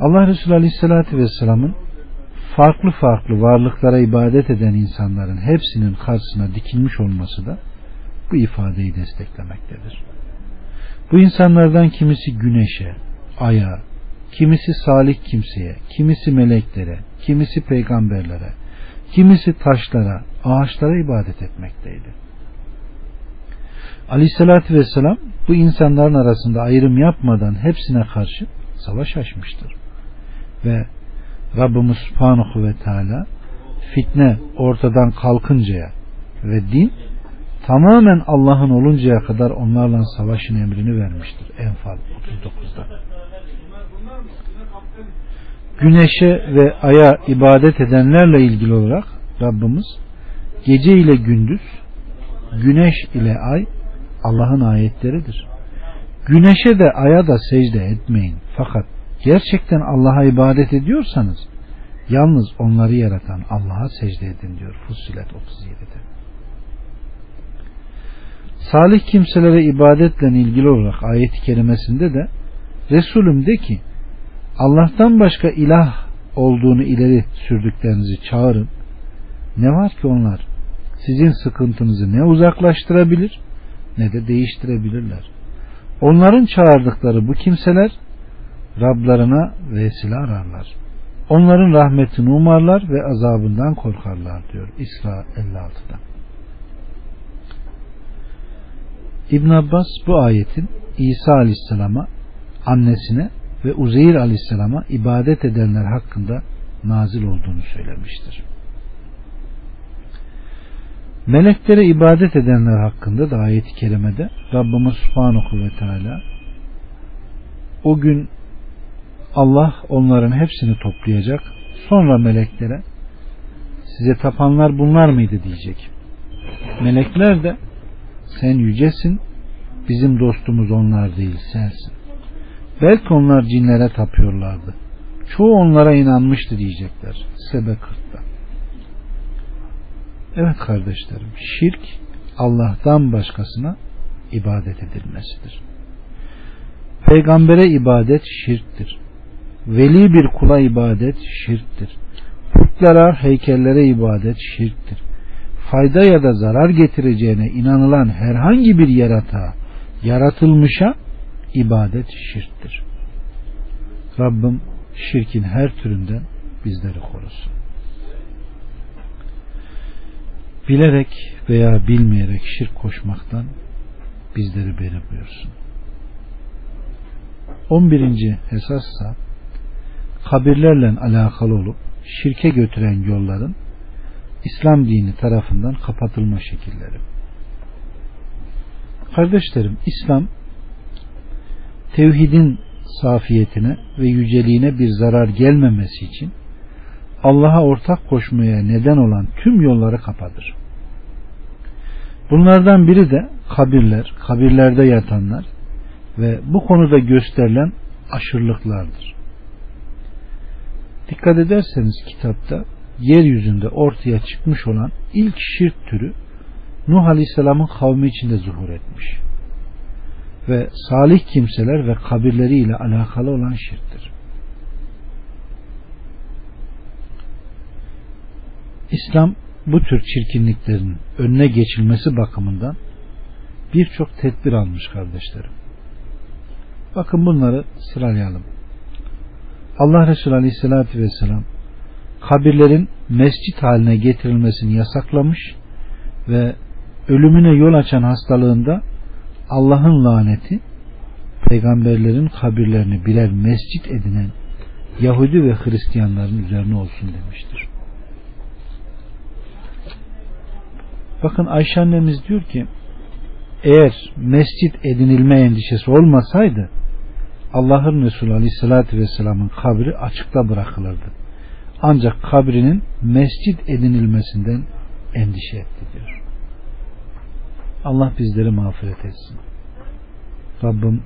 Allah Resulü Aleyhisselatü Vesselam'ın farklı farklı varlıklara ibadet eden insanların hepsinin karşısına dikilmiş olması da bu ifadeyi desteklemektedir. Bu insanlardan kimisi güneşe, aya, kimisi salih kimseye, kimisi meleklere, kimisi peygamberlere, kimisi taşlara, ağaçlara ibadet etmekteydi. Aleyhissalatü vesselam bu insanların arasında ayrım yapmadan hepsine karşı savaş açmıştır. Ve Rabbimiz Subhanahu ve Teala fitne ortadan kalkıncaya ve din tamamen Allah'ın oluncaya kadar onlarla savaşın emrini vermiştir. Enfal 39'da. Güneşe ve aya ibadet edenlerle ilgili olarak Rabbimiz gece ile gündüz, güneş ile ay Allah'ın ayetleridir. Güneşe de aya da secde etmeyin. Fakat gerçekten Allah'a ibadet ediyorsanız yalnız onları yaratan Allah'a secde edin diyor Fussilet 37'de. Salih kimselere ibadetle ilgili olarak ayet-i kerimesinde de Resulüm de ki Allah'tan başka ilah olduğunu ileri sürdüklerinizi çağırın. Ne var ki onlar sizin sıkıntınızı ne uzaklaştırabilir ne de değiştirebilirler. Onların çağırdıkları bu kimseler Rablarına vesile ararlar. Onların rahmetini umarlar ve azabından korkarlar diyor İsra 56'da. İbn Abbas bu ayetin İsa Aleyhisselam'a annesine ve Uzeyr Aleyhisselam'a ibadet edenler hakkında nazil olduğunu söylemiştir. Meleklere ibadet edenler hakkında da ayet-i kerimede Rabbimiz Subhanahu ve Teala o gün Allah onların hepsini toplayacak sonra meleklere size tapanlar bunlar mıydı diyecek. Melekler de sen yücesin bizim dostumuz onlar değil sensin. Belki onlar cinlere tapıyorlardı. Çoğu onlara inanmıştı diyecekler. Sebe 40'ta. Evet kardeşlerim şirk Allah'tan başkasına ibadet edilmesidir. Peygambere ibadet şirktir. Veli bir kula ibadet şirktir. Putlara, heykellere ibadet şirktir. Fayda ya da zarar getireceğine inanılan herhangi bir yaratığa, yaratılmışa ibadet şirktir. Rabbim şirkin her türünden bizleri korusun. Bilerek veya bilmeyerek şirk koşmaktan bizleri beri buyursun. 11. esassa kabirlerle alakalı olup şirke götüren yolların İslam dini tarafından kapatılma şekilleri. Kardeşlerim İslam tevhidin safiyetine ve yüceliğine bir zarar gelmemesi için Allah'a ortak koşmaya neden olan tüm yolları kapatır. Bunlardan biri de kabirler, kabirlerde yatanlar ve bu konuda gösterilen aşırılıklardır. Dikkat ederseniz kitapta yeryüzünde ortaya çıkmış olan ilk şirk türü Nuh Aleyhisselam'ın kavmi içinde zuhur etmiş. Ve salih kimseler ve kabirleriyle alakalı olan şirktir. İslam bu tür çirkinliklerin önüne geçilmesi bakımından birçok tedbir almış kardeşlerim. Bakın bunları sıralayalım. Allah Resulü Aleyhisselatü Vesselam kabirlerin mescit haline getirilmesini yasaklamış ve ölümüne yol açan hastalığında Allah'ın laneti peygamberlerin kabirlerini birer mescit edinen Yahudi ve Hristiyanların üzerine olsun demiştir. Bakın Ayşe annemiz diyor ki eğer mescit edinilme endişesi olmasaydı Allah'ın Resulü Aleyhisselatü Vesselam'ın kabri açıkta bırakılırdı. Ancak kabrinin mescit edinilmesinden endişe etti diyor. Allah bizleri mağfiret etsin. Rabbim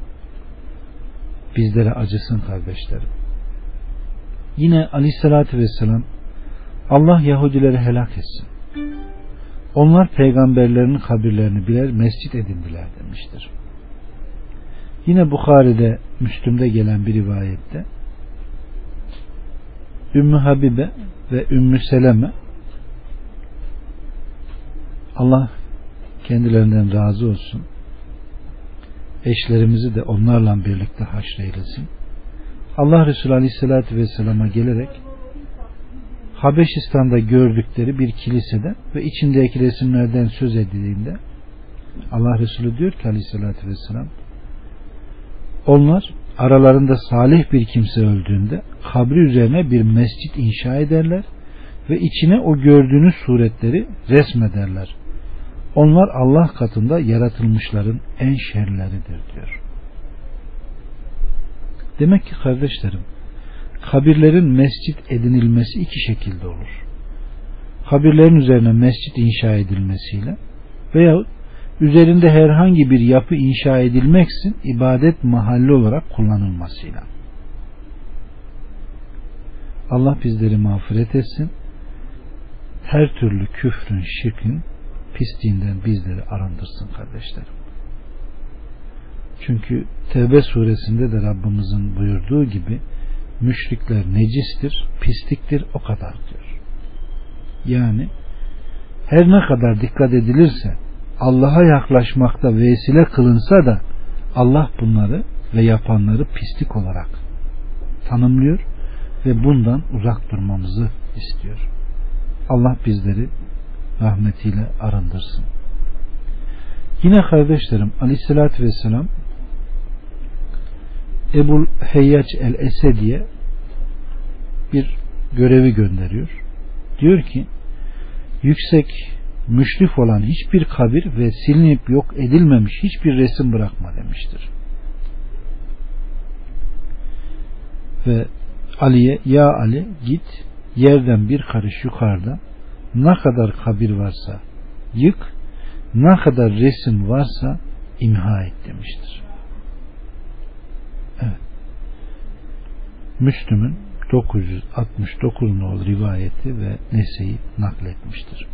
bizlere acısın kardeşlerim. Yine Aleyhisselatü Vesselam Allah Yahudileri helak etsin. Onlar peygamberlerin kabirlerini birer mescit edindiler demiştir. Yine Bukhari'de, Müslüm'de gelen bir rivayette Ümmü Habibe ve Ümmü Seleme Allah kendilerinden razı olsun. Eşlerimizi de onlarla birlikte haşreylesin. Allah Resulü Aleyhisselatü Vesselam'a gelerek Habeşistan'da gördükleri bir kilisede ve içindeki resimlerden söz edildiğinde Allah Resulü diyor ki Aleyhisselatü Vesselam onlar aralarında salih bir kimse öldüğünde kabri üzerine bir mescit inşa ederler ve içine o gördüğünüz suretleri resmederler. Onlar Allah katında yaratılmışların en şerleridir diyor. Demek ki kardeşlerim kabirlerin mescit edinilmesi iki şekilde olur. Kabirlerin üzerine mescit inşa edilmesiyle veya üzerinde herhangi bir yapı inşa edilmeksin ibadet mahalli olarak kullanılmasıyla. Allah bizleri mağfiret etsin. Her türlü küfrün, şirkin pisliğinden bizleri arındırsın kardeşlerim. Çünkü Tevbe suresinde de Rabbimizin buyurduğu gibi müşrikler necistir, pisliktir o kadar diyor. Yani her ne kadar dikkat edilirse Allah'a yaklaşmakta vesile kılınsa da Allah bunları ve yapanları pislik olarak tanımlıyor ve bundan uzak durmamızı istiyor. Allah bizleri rahmetiyle arındırsın. Yine kardeşlerim aleyhissalatü vesselam Ebul Heyyaç el Esedi'ye bir görevi gönderiyor. Diyor ki yüksek müşrif olan hiçbir kabir ve silinip yok edilmemiş hiçbir resim bırakma demiştir. Ve Ali'ye ya Ali git yerden bir karış yukarıda ne kadar kabir varsa yık ne kadar resim varsa imha et demiştir. Evet. Müslüm'ün 969 nol rivayeti ve Nese'yi nakletmiştir.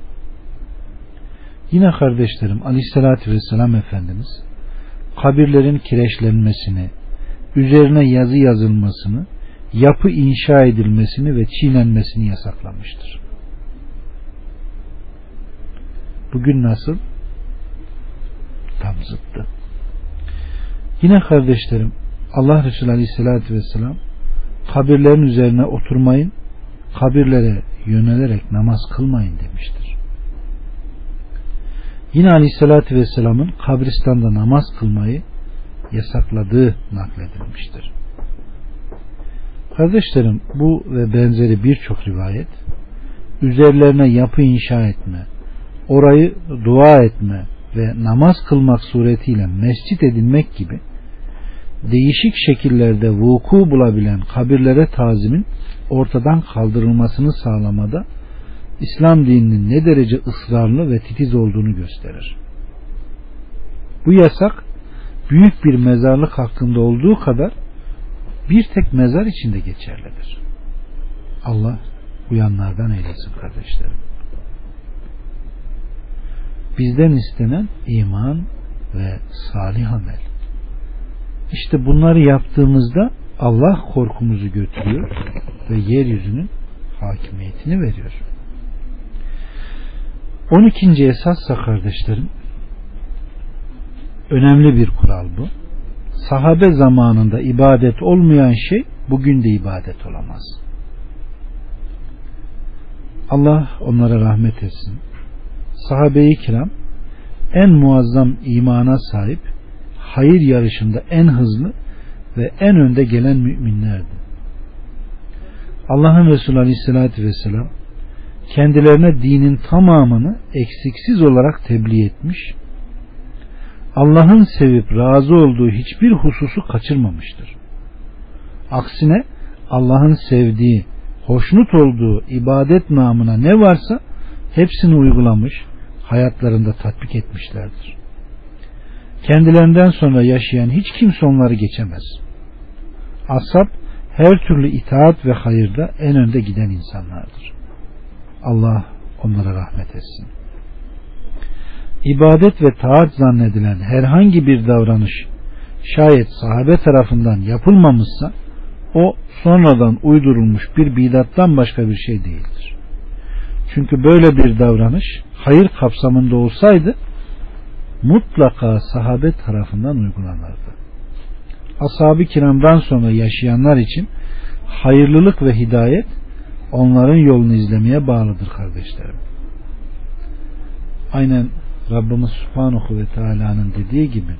Yine kardeşlerim Aleyhisselatü Vesselam Efendimiz kabirlerin kireçlenmesini, üzerine yazı yazılmasını, yapı inşa edilmesini ve çiğnenmesini yasaklamıştır. Bugün nasıl? Tam zıttı. Yine kardeşlerim Allah Resulü Aleyhisselatü Vesselam kabirlerin üzerine oturmayın, kabirlere yönelerek namaz kılmayın demiştir. Yine Aleyhisselatü Vesselam'ın kabristanda namaz kılmayı yasakladığı nakledilmiştir. Kardeşlerim bu ve benzeri birçok rivayet üzerlerine yapı inşa etme, orayı dua etme ve namaz kılmak suretiyle mescit edinmek gibi değişik şekillerde vuku bulabilen kabirlere tazimin ortadan kaldırılmasını sağlamada İslam dininin ne derece ısrarlı ve titiz olduğunu gösterir. Bu yasak büyük bir mezarlık hakkında olduğu kadar bir tek mezar içinde geçerlidir. Allah uyanlardan eylesin kardeşlerim. Bizden istenen iman ve salih amel. İşte bunları yaptığımızda Allah korkumuzu götürüyor ve yeryüzünün hakimiyetini veriyor. 12. esassa kardeşlerim önemli bir kural bu. Sahabe zamanında ibadet olmayan şey bugün de ibadet olamaz. Allah onlara rahmet etsin. Sahabe-i kiram en muazzam imana sahip, hayır yarışında en hızlı ve en önde gelen müminlerdi. Allah'ın Resulü Aleyhisselatü Vesselam kendilerine dinin tamamını eksiksiz olarak tebliğ etmiş, Allah'ın sevip razı olduğu hiçbir hususu kaçırmamıştır. Aksine Allah'ın sevdiği, hoşnut olduğu ibadet namına ne varsa hepsini uygulamış, hayatlarında tatbik etmişlerdir. Kendilerinden sonra yaşayan hiç kimse onları geçemez. Ashab her türlü itaat ve hayırda en önde giden insanlardır. Allah onlara rahmet etsin. İbadet ve taat zannedilen herhangi bir davranış şayet sahabe tarafından yapılmamışsa o sonradan uydurulmuş bir bidattan başka bir şey değildir. Çünkü böyle bir davranış hayır kapsamında olsaydı mutlaka sahabe tarafından uygulanırdı. Ashab-ı kiramdan sonra yaşayanlar için hayırlılık ve hidayet onların yolunu izlemeye bağlıdır kardeşlerim. Aynen Rabbimiz Subhanahu ve Teala'nın dediği gibi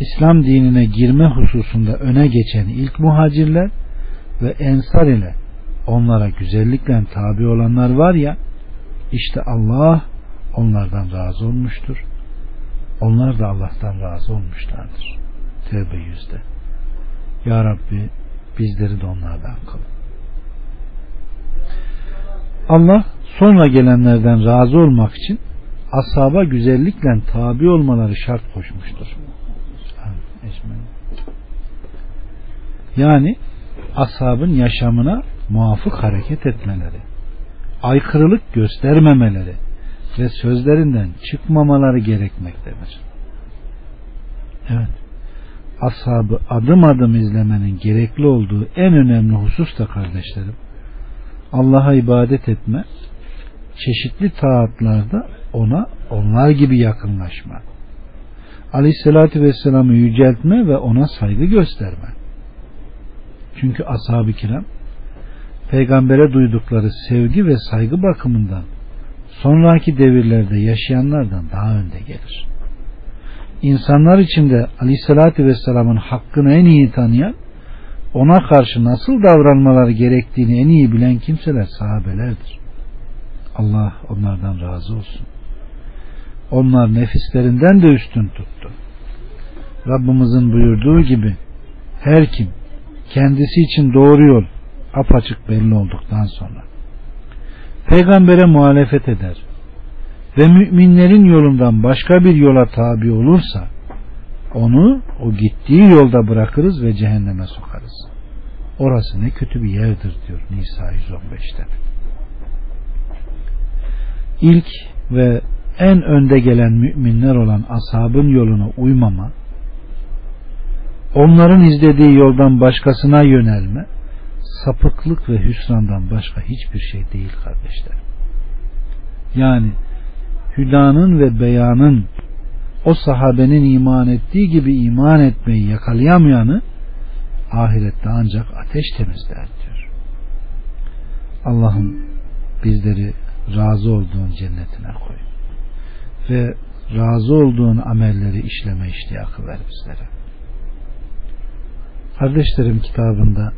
İslam dinine girme hususunda öne geçen ilk muhacirler ve ensar ile onlara güzellikle tabi olanlar var ya işte Allah onlardan razı olmuştur. Onlar da Allah'tan razı olmuşlardır. Tevbe yüzde. Ya Rabbi bizleri de onlardan kıl. Allah sonra gelenlerden razı olmak için ashaba güzellikle tabi olmaları şart koşmuştur. Yani ashabın yaşamına muvafık hareket etmeleri, aykırılık göstermemeleri ve sözlerinden çıkmamaları gerekmektedir. Evet. Ashabı adım adım izlemenin gerekli olduğu en önemli husus da kardeşlerim Allah'a ibadet etme, çeşitli taatlarda ona onlar gibi yakınlaşma. Aleyhissalatü Vesselam'ı yüceltme ve ona saygı gösterme. Çünkü ashab-ı kiram peygambere duydukları sevgi ve saygı bakımından sonraki devirlerde yaşayanlardan daha önde gelir. İnsanlar içinde Aleyhisselatü Vesselam'ın hakkını en iyi tanıyan ona karşı nasıl davranmaları gerektiğini en iyi bilen kimseler sahabelerdir. Allah onlardan razı olsun. Onlar nefislerinden de üstün tuttu. Rabbimizin buyurduğu gibi her kim kendisi için doğru yol apaçık belli olduktan sonra peygambere muhalefet eder ve müminlerin yolundan başka bir yola tabi olursa onu o gittiği yolda bırakırız ve cehenneme sokarız. Orası ne kötü bir yerdir diyor Nisa 115'te. İlk ve en önde gelen müminler olan ashabın yoluna uymama, onların izlediği yoldan başkasına yönelme, sapıklık ve hüsrandan başka hiçbir şey değil kardeşler. Yani hüdanın ve beyanın o sahabenin iman ettiği gibi iman etmeyi yakalayamayanı ahirette ancak ateş temizler diyor. Allah'ım bizleri razı olduğun cennetine koy. Ve razı olduğun amelleri işleme iştiyakı ver bizlere. Kardeşlerim kitabında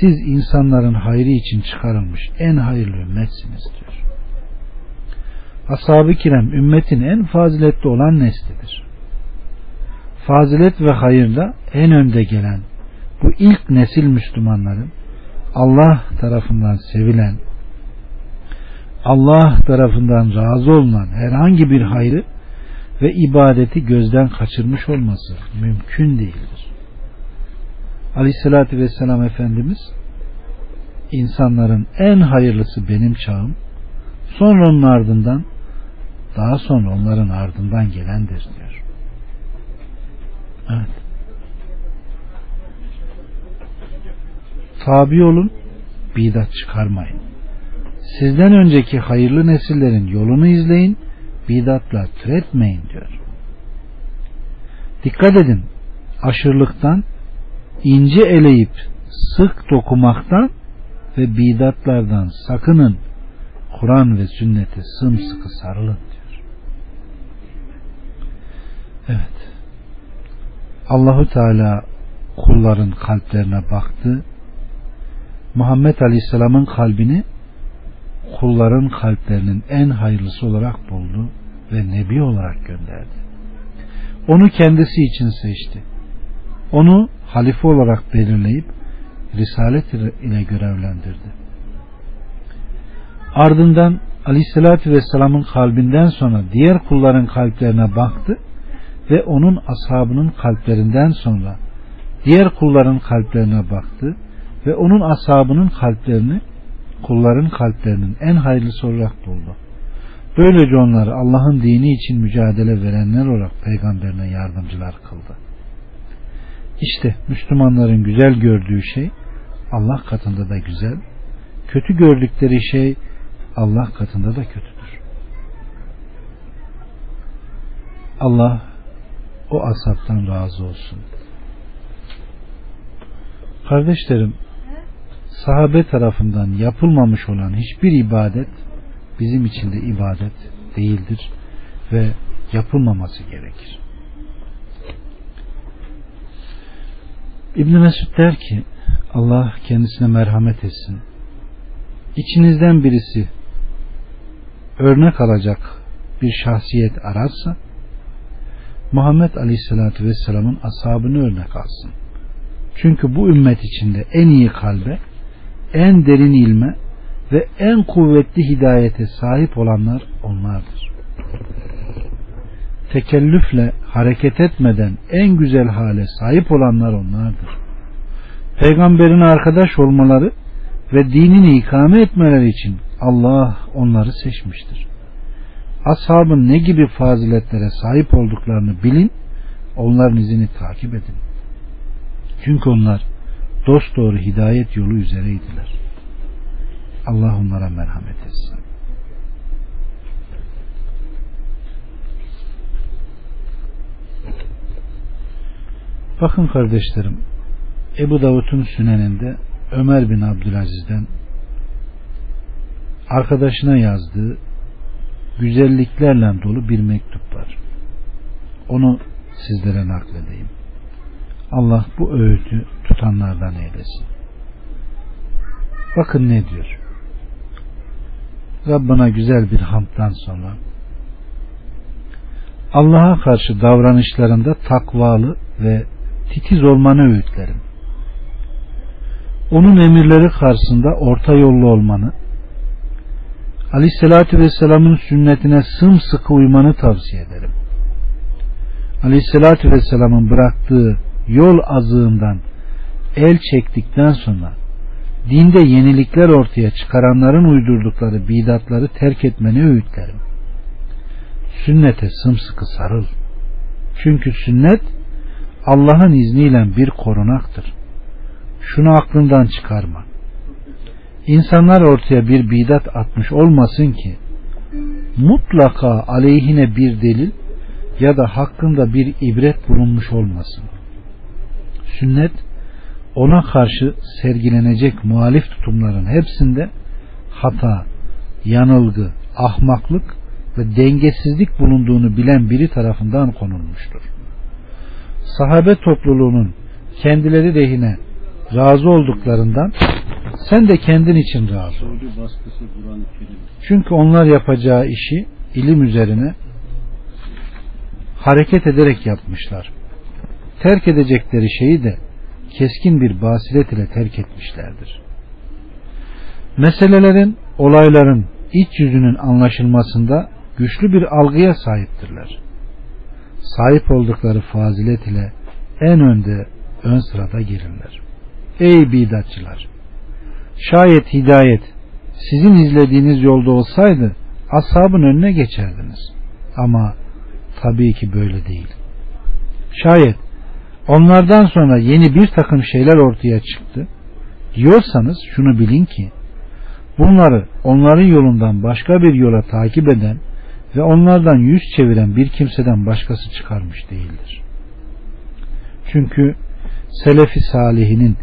siz insanların hayrı için çıkarılmış en hayırlı ümmetsiniz diyor. Ashab-ı kiram ümmetin en faziletli olan neslidir. Fazilet ve hayırda en önde gelen bu ilk nesil Müslümanların Allah tarafından sevilen Allah tarafından razı olunan herhangi bir hayrı ve ibadeti gözden kaçırmış olması mümkün değildir. Aleyhissalatü Vesselam Efendimiz insanların en hayırlısı benim çağım sonra onun ardından daha sonra onların ardından gelendir diyor. Evet. Tabi olun, bidat çıkarmayın. Sizden önceki hayırlı nesillerin yolunu izleyin, bidatlar türetmeyin diyor. Dikkat edin, aşırılıktan, ince eleyip sık dokumaktan ve bidatlardan sakının. Kur'an ve sünnete sımsıkı sarılın diyor. Evet. Allahu Teala kulların kalplerine baktı. Muhammed Aleyhisselam'ın kalbini kulların kalplerinin en hayırlısı olarak buldu ve nebi olarak gönderdi. Onu kendisi için seçti. Onu halife olarak belirleyip risalet ile görevlendirdi. Ardından Aleyhisselatü Vesselam'ın kalbinden sonra diğer kulların kalplerine baktı ve onun ashabının kalplerinden sonra diğer kulların kalplerine baktı ve onun ashabının kalplerini kulların kalplerinin en hayırlısı olarak buldu. Böylece onları Allah'ın dini için mücadele verenler olarak peygamberine yardımcılar kıldı. İşte Müslümanların güzel gördüğü şey Allah katında da güzel, kötü gördükleri şey Allah katında da kötüdür. Allah o asaptan razı olsun. Kardeşlerim, sahabe tarafından yapılmamış olan hiçbir ibadet bizim için de ibadet değildir ve yapılmaması gerekir. İbn Mesud der ki Allah kendisine merhamet etsin. İçinizden birisi örnek alacak bir şahsiyet ararsa Muhammed Aleyhisselatü Vesselam'ın ashabını örnek alsın. Çünkü bu ümmet içinde en iyi kalbe, en derin ilme ve en kuvvetli hidayete sahip olanlar onlardır. Tekellüfle hareket etmeden en güzel hale sahip olanlar onlardır. Peygamberin arkadaş olmaları ve dinini ikame etmeleri için Allah onları seçmiştir. Ashabın ne gibi faziletlere sahip olduklarını bilin, onların izini takip edin. Çünkü onlar dost doğru hidayet yolu üzereydiler. Allah onlara merhamet etsin. Bakın kardeşlerim, Ebu Davud'un süneninde Ömer bin Abdülaziz'den arkadaşına yazdığı güzelliklerle dolu bir mektup var. Onu sizlere nakledeyim. Allah bu öğütü tutanlardan eylesin. Bakın ne diyor. Rabbana güzel bir hamddan sonra Allah'a karşı davranışlarında takvalı ve titiz olmanı öğütlerim. Onun emirleri karşısında orta yollu olmanı, Aleyhisselatü Vesselam'ın sünnetine sımsıkı uymanı tavsiye ederim. Aleyhisselatü Vesselam'ın bıraktığı yol azığından el çektikten sonra dinde yenilikler ortaya çıkaranların uydurdukları bidatları terk etmeni öğütlerim. Sünnete sımsıkı sarıl. Çünkü sünnet Allah'ın izniyle bir korunaktır. Şunu aklından çıkarma. İnsanlar ortaya bir bidat atmış olmasın ki mutlaka aleyhine bir delil ya da hakkında bir ibret bulunmuş olmasın. Sünnet ona karşı sergilenecek muhalif tutumların hepsinde hata, yanılgı, ahmaklık ve dengesizlik bulunduğunu bilen biri tarafından konulmuştur. Sahabe topluluğunun kendileri lehine razı olduklarından sen de kendin için razı ol. Çünkü onlar yapacağı işi ilim üzerine hareket ederek yapmışlar. Terk edecekleri şeyi de keskin bir basiret ile terk etmişlerdir. Meselelerin, olayların iç yüzünün anlaşılmasında güçlü bir algıya sahiptirler. Sahip oldukları fazilet ile en önde, ön sırada gelirler. Ey bidatçılar! Şayet hidayet sizin izlediğiniz yolda olsaydı ashabın önüne geçerdiniz. Ama tabii ki böyle değil. Şayet onlardan sonra yeni bir takım şeyler ortaya çıktı diyorsanız şunu bilin ki Bunları onların yolundan başka bir yola takip eden ve onlardan yüz çeviren bir kimseden başkası çıkarmış değildir. Çünkü Selefi Salihinin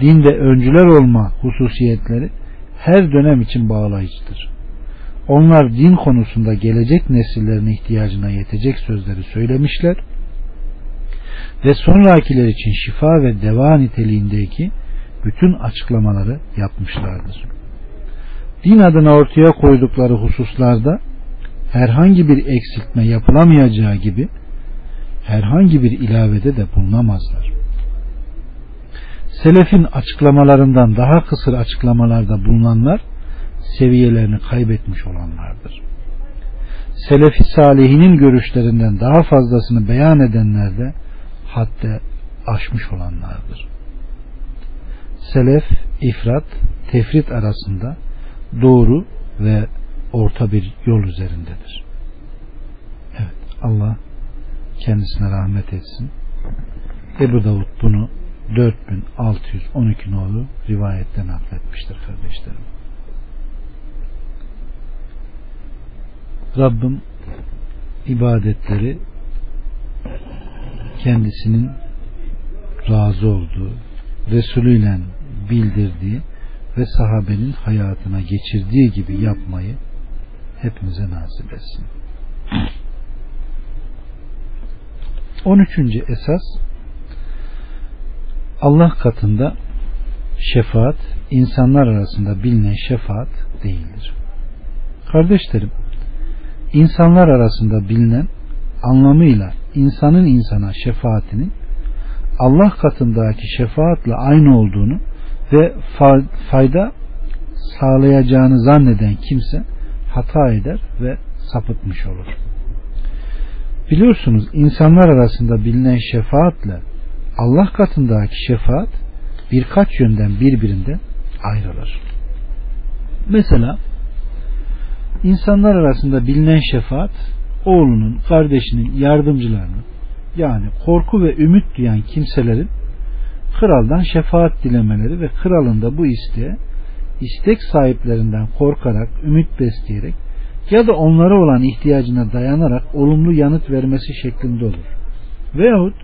dinde öncüler olma hususiyetleri her dönem için bağlayıcıdır. Onlar din konusunda gelecek nesillerin ihtiyacına yetecek sözleri söylemişler ve sonrakiler için şifa ve deva niteliğindeki bütün açıklamaları yapmışlardır. Din adına ortaya koydukları hususlarda herhangi bir eksiltme yapılamayacağı gibi herhangi bir ilavede de bulunamazlar. Selefin açıklamalarından daha kısır açıklamalarda bulunanlar seviyelerini kaybetmiş olanlardır. Selefi salihinin görüşlerinden daha fazlasını beyan edenler de hatta aşmış olanlardır. Selef, ifrat, tefrit arasında doğru ve orta bir yol üzerindedir. Evet Allah kendisine rahmet etsin. Ebu Davud bunu 4612 nolu rivayetten nakletmiştir kardeşlerim. Rabbim ibadetleri kendisinin razı olduğu, Resulüyle bildirdiği ve sahabenin hayatına geçirdiği gibi yapmayı hepimize nasip etsin. 13. esas Allah katında şefaat insanlar arasında bilinen şefaat değildir. Kardeşlerim, insanlar arasında bilinen anlamıyla insanın insana şefaatinin Allah katındaki şefaatle aynı olduğunu ve fayda sağlayacağını zanneden kimse hata eder ve sapıtmış olur. Biliyorsunuz insanlar arasında bilinen şefaatle Allah katındaki şefaat birkaç yönden birbirinden ayrılır. Mesela insanlar arasında bilinen şefaat oğlunun, kardeşinin, yardımcılarının yani korku ve ümit duyan kimselerin kraldan şefaat dilemeleri ve kralın da bu isteğe istek sahiplerinden korkarak, ümit besleyerek ya da onlara olan ihtiyacına dayanarak olumlu yanıt vermesi şeklinde olur. Veyahut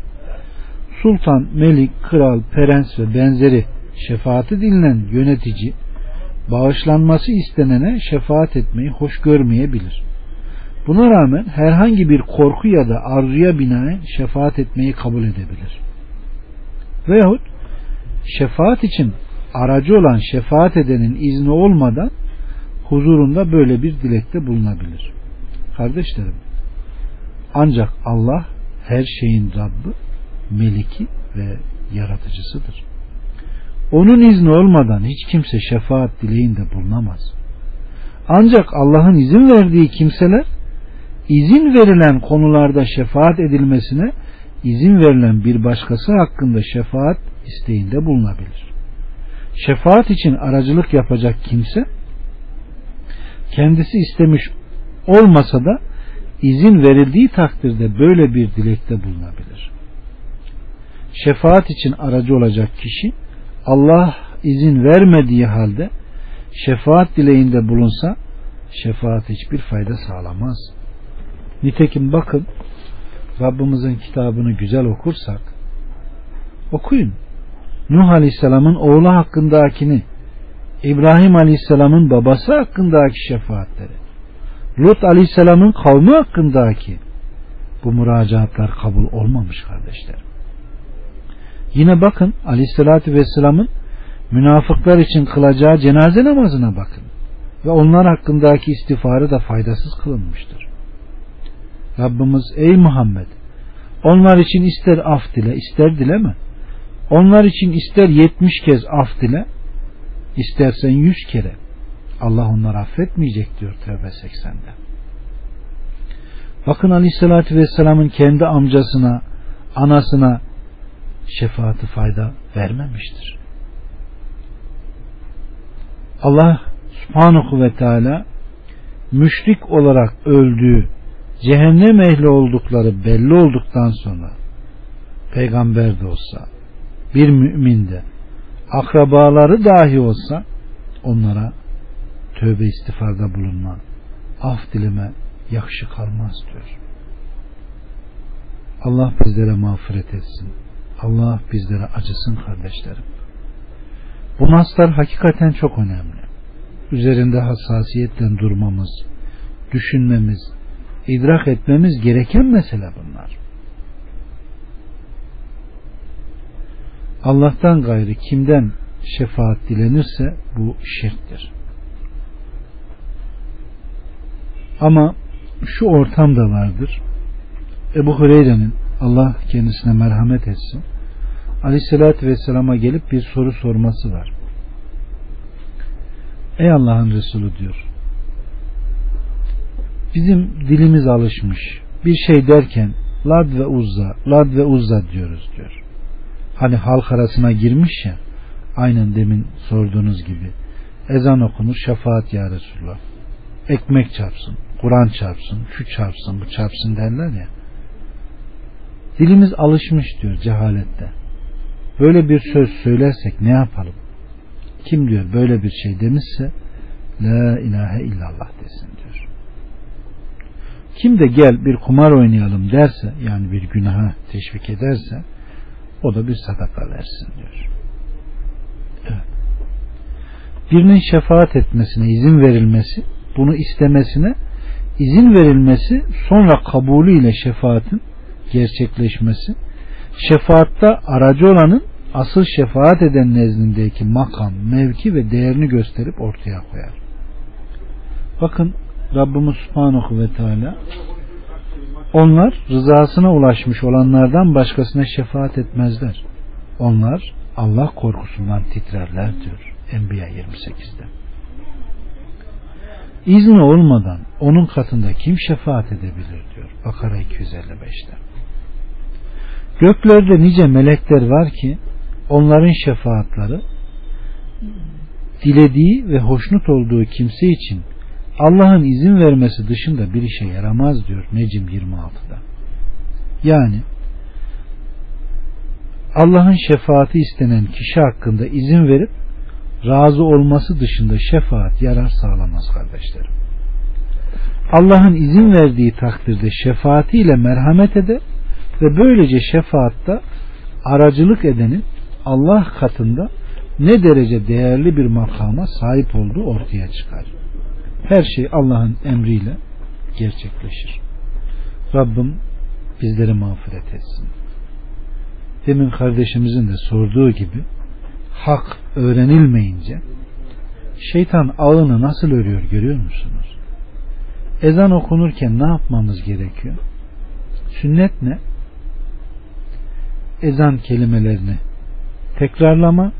sultan, melik, kral, prens ve benzeri şefaati dinlen yönetici bağışlanması istenene şefaat etmeyi hoş görmeyebilir. Buna rağmen herhangi bir korku ya da arzuya binaen şefaat etmeyi kabul edebilir. Veyahut şefaat için aracı olan şefaat edenin izni olmadan huzurunda böyle bir dilekte bulunabilir. Kardeşlerim, ancak Allah her şeyin Rabbi, Meliki ve Yaratıcısıdır. Onun izni olmadan hiç kimse şefaat dileğinde bulunamaz. Ancak Allah'ın izin verdiği kimseler izin verilen konularda şefaat edilmesine izin verilen bir başkası hakkında şefaat isteğinde bulunabilir. Şefaat için aracılık yapacak kimse kendisi istemiş olmasa da izin verildiği takdirde böyle bir dilekte bulunabilir. Şefaat için aracı olacak kişi Allah izin vermediği halde şefaat dileğinde bulunsa şefaat hiçbir fayda sağlamaz. Nitekim bakın Rabbimizin kitabını güzel okursak okuyun. Nuh Aleyhisselam'ın oğlu hakkındakini İbrahim Aleyhisselam'ın babası hakkındaki şefaatleri Lut Aleyhisselam'ın kavmi hakkındaki bu müracaatlar kabul olmamış kardeşler. Yine bakın Aleyhisselatü Vesselam'ın münafıklar için kılacağı cenaze namazına bakın. Ve onlar hakkındaki istiğfarı da faydasız kılınmıştır. Rabbimiz ey Muhammed onlar için ister af dile ister dileme. Onlar için ister yetmiş kez af dile istersen yüz kere. Allah onları affetmeyecek diyor Tevbe 80'de. Bakın Aleyhisselatü Vesselam'ın kendi amcasına, anasına şefaati fayda vermemiştir. Allah subhanahu ve teala müşrik olarak öldüğü cehennem ehli oldukları belli olduktan sonra peygamber de olsa bir mümin de akrabaları dahi olsa onlara tövbe istifarda bulunma, af dileme yakışık kalmaz diyor. Allah bizlere mağfiret etsin. Allah bizlere acısın kardeşlerim. Bu naslar hakikaten çok önemli. Üzerinde hassasiyetle durmamız, düşünmemiz, idrak etmemiz gereken mesele bunlar. Allah'tan gayrı kimden şefaat dilenirse bu şirktir. Ama şu ortam da vardır. Ebu Hureyre'nin Allah kendisine merhamet etsin. Aleyhissalatü Vesselam'a gelip bir soru sorması var. Ey Allah'ın Resulü diyor. Bizim dilimiz alışmış. Bir şey derken Lad ve Uzza, Lad ve Uzza diyoruz diyor. Hani halk arasına girmiş ya aynen demin sorduğunuz gibi. Ezan okunur şefaat ya Resulullah. Ekmek çarpsın Kur'an çarpsın şu çarpsın bu çarpsın derler ya. Dilimiz alışmış diyor cehalette. Böyle bir söz söylersek ne yapalım? Kim diyor böyle bir şey demişse la ilahe illallah desin diyor. Kim de gel bir kumar oynayalım derse yani bir günaha teşvik ederse o da bir sadaka versin diyor. Evet. Birinin şefaat etmesine izin verilmesi, bunu istemesine izin verilmesi, sonra kabulü ile şefaatin gerçekleşmesi, şefaatta aracı olanın asıl şefaat eden nezdindeki makam, mevki ve değerini gösterip ortaya koyar. Bakın Rabbimiz Subhanahu ve Teala onlar rızasına ulaşmış olanlardan başkasına şefaat etmezler. Onlar Allah korkusundan titrerler diyor Enbiya 28'de. İzni olmadan onun katında kim şefaat edebilir diyor Bakara 255'te. Göklerde nice melekler var ki onların şefaatleri dilediği ve hoşnut olduğu kimse için Allah'ın izin vermesi dışında bir işe yaramaz diyor Necim 26'da. Yani Allah'ın şefaati istenen kişi hakkında izin verip razı olması dışında şefaat yarar sağlamaz kardeşlerim. Allah'ın izin verdiği takdirde şefaatiyle merhamet eder ve böylece şefaatta aracılık edenin Allah katında ne derece değerli bir makama sahip olduğu ortaya çıkar. Her şey Allah'ın emriyle gerçekleşir. Rabbim bizleri mağfiret etsin. Demin kardeşimizin de sorduğu gibi hak öğrenilmeyince şeytan ağını nasıl örüyor görüyor musunuz? Ezan okunurken ne yapmamız gerekiyor? Sünnet ne? Ezan kelimelerini tekrarlama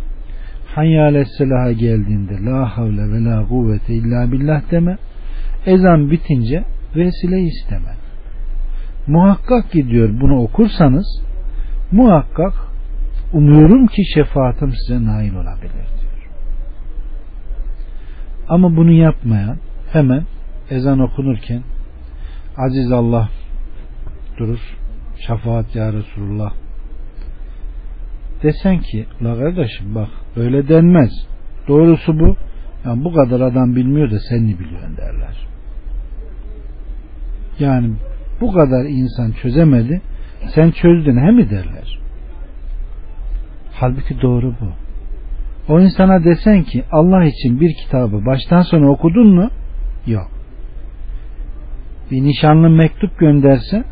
hayyâle selaha geldiğinde la havle ve la kuvvete illa billah deme. Ezan bitince vesile isteme. Muhakkak ki diyor bunu okursanız muhakkak umuyorum ki şefaatim size nail olabilir diyor. Ama bunu yapmayan hemen ezan okunurken aziz Allah durur şefaat ya Resulullah. Desen ki la kardeşim bak öyle denmez. Doğrusu bu. Yani bu kadar adam bilmiyor da sen ne biliyorsun derler. Yani bu kadar insan çözemedi. Sen çözdün he mi derler. Halbuki doğru bu. O insana desen ki Allah için bir kitabı baştan sona okudun mu? Yok. Bir nişanlı mektup gönderse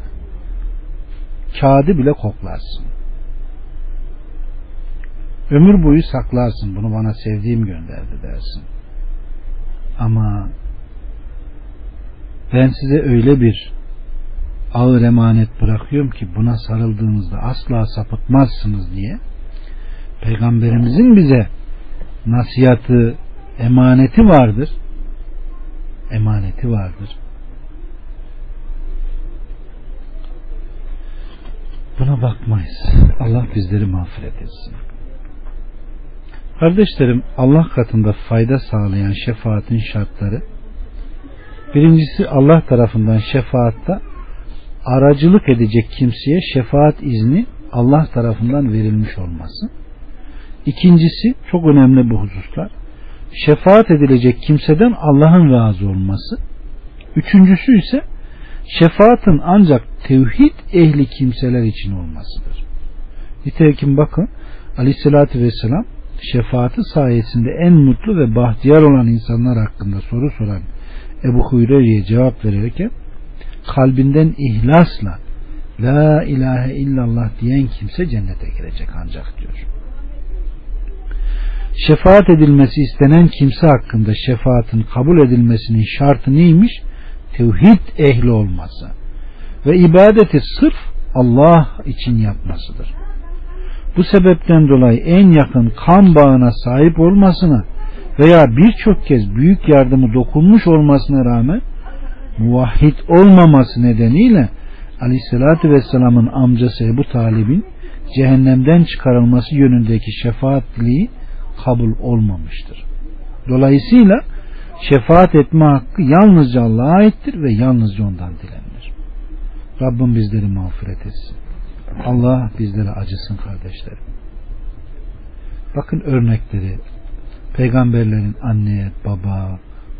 kağıdı bile koklarsın Ömür boyu saklarsın. Bunu bana sevdiğim gönderdi dersin. Ama ben size öyle bir ağır emanet bırakıyorum ki buna sarıldığınızda asla sapıtmazsınız diye peygamberimizin bize nasihatı emaneti vardır emaneti vardır buna bakmayız Allah bizleri mağfiret etsin Kardeşlerim Allah katında fayda sağlayan şefaatin şartları birincisi Allah tarafından şefaatta aracılık edecek kimseye şefaat izni Allah tarafından verilmiş olması. İkincisi çok önemli bu hususlar. şefaat edilecek kimseden Allah'ın razı olması. Üçüncüsü ise şefaatin ancak tevhid ehli kimseler için olmasıdır. Nitekim bakın aleyhissalatü vesselam şefaati sayesinde en mutlu ve bahtiyar olan insanlar hakkında soru soran Ebu Hureyre'ye cevap verirken kalbinden ihlasla La ilahe illallah diyen kimse cennete girecek ancak diyor. Şefaat edilmesi istenen kimse hakkında şefaatin kabul edilmesinin şartı neymiş? Tevhid ehli olması ve ibadeti sırf Allah için yapmasıdır. Bu sebepten dolayı en yakın kan bağına sahip olmasına veya birçok kez büyük yardımı dokunmuş olmasına rağmen muvahhid olmaması nedeniyle Aleyhisselatü Vesselam'ın amcası Ebu Talib'in cehennemden çıkarılması yönündeki şefaatliği kabul olmamıştır. Dolayısıyla şefaat etme hakkı yalnızca Allah'a aittir ve yalnızca ondan dilenilir. Rabbim bizleri mağfiret etsin. Allah bizlere acısın kardeşlerim. Bakın örnekleri peygamberlerin anne, baba,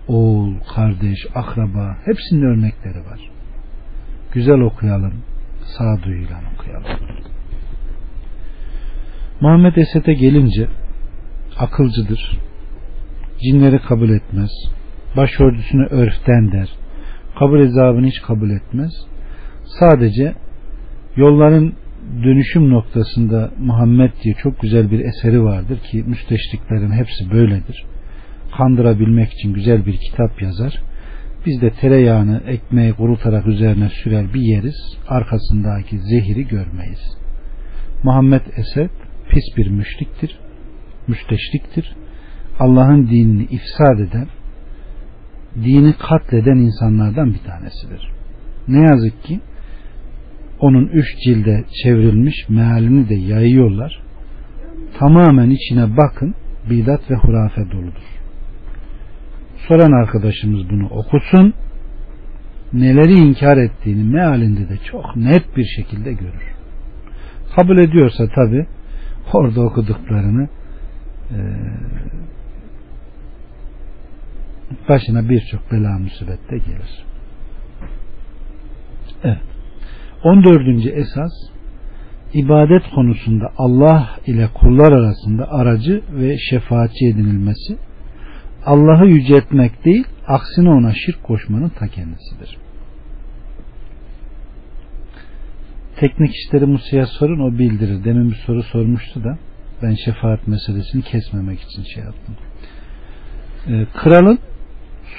oğul, kardeş, akraba hepsinin örnekleri var. Güzel okuyalım, sağduyuyla okuyalım. Muhammed Esed'e gelince akılcıdır. Cinleri kabul etmez. Başörtüsünü örften der. Kabul ezabını hiç kabul etmez. Sadece yolların dönüşüm noktasında Muhammed diye çok güzel bir eseri vardır ki müsteşriklerin hepsi böyledir. Kandırabilmek için güzel bir kitap yazar. Biz de tereyağını ekmeği kurutarak üzerine sürer bir yeriz. Arkasındaki zehiri görmeyiz. Muhammed Esed pis bir müşriktir. Müsteşriktir. Allah'ın dinini ifsad eden, dini katleden insanlardan bir tanesidir. Ne yazık ki onun üç cilde çevrilmiş mealini de yayıyorlar. Tamamen içine bakın bidat ve hurafe doludur. Soran arkadaşımız bunu okusun. Neleri inkar ettiğini mealinde de çok net bir şekilde görür. Kabul ediyorsa tabi orada okuduklarını e, başına birçok bela musibet de gelir. Evet. 14. esas ibadet konusunda Allah ile kullar arasında aracı ve şefaatçi edinilmesi Allah'ı yüceltmek değil aksine ona şirk koşmanın ta kendisidir. Teknik işleri Musa'ya sorun o bildirir. Demin bir soru sormuştu da ben şefaat meselesini kesmemek için şey yaptım. Ee, kralın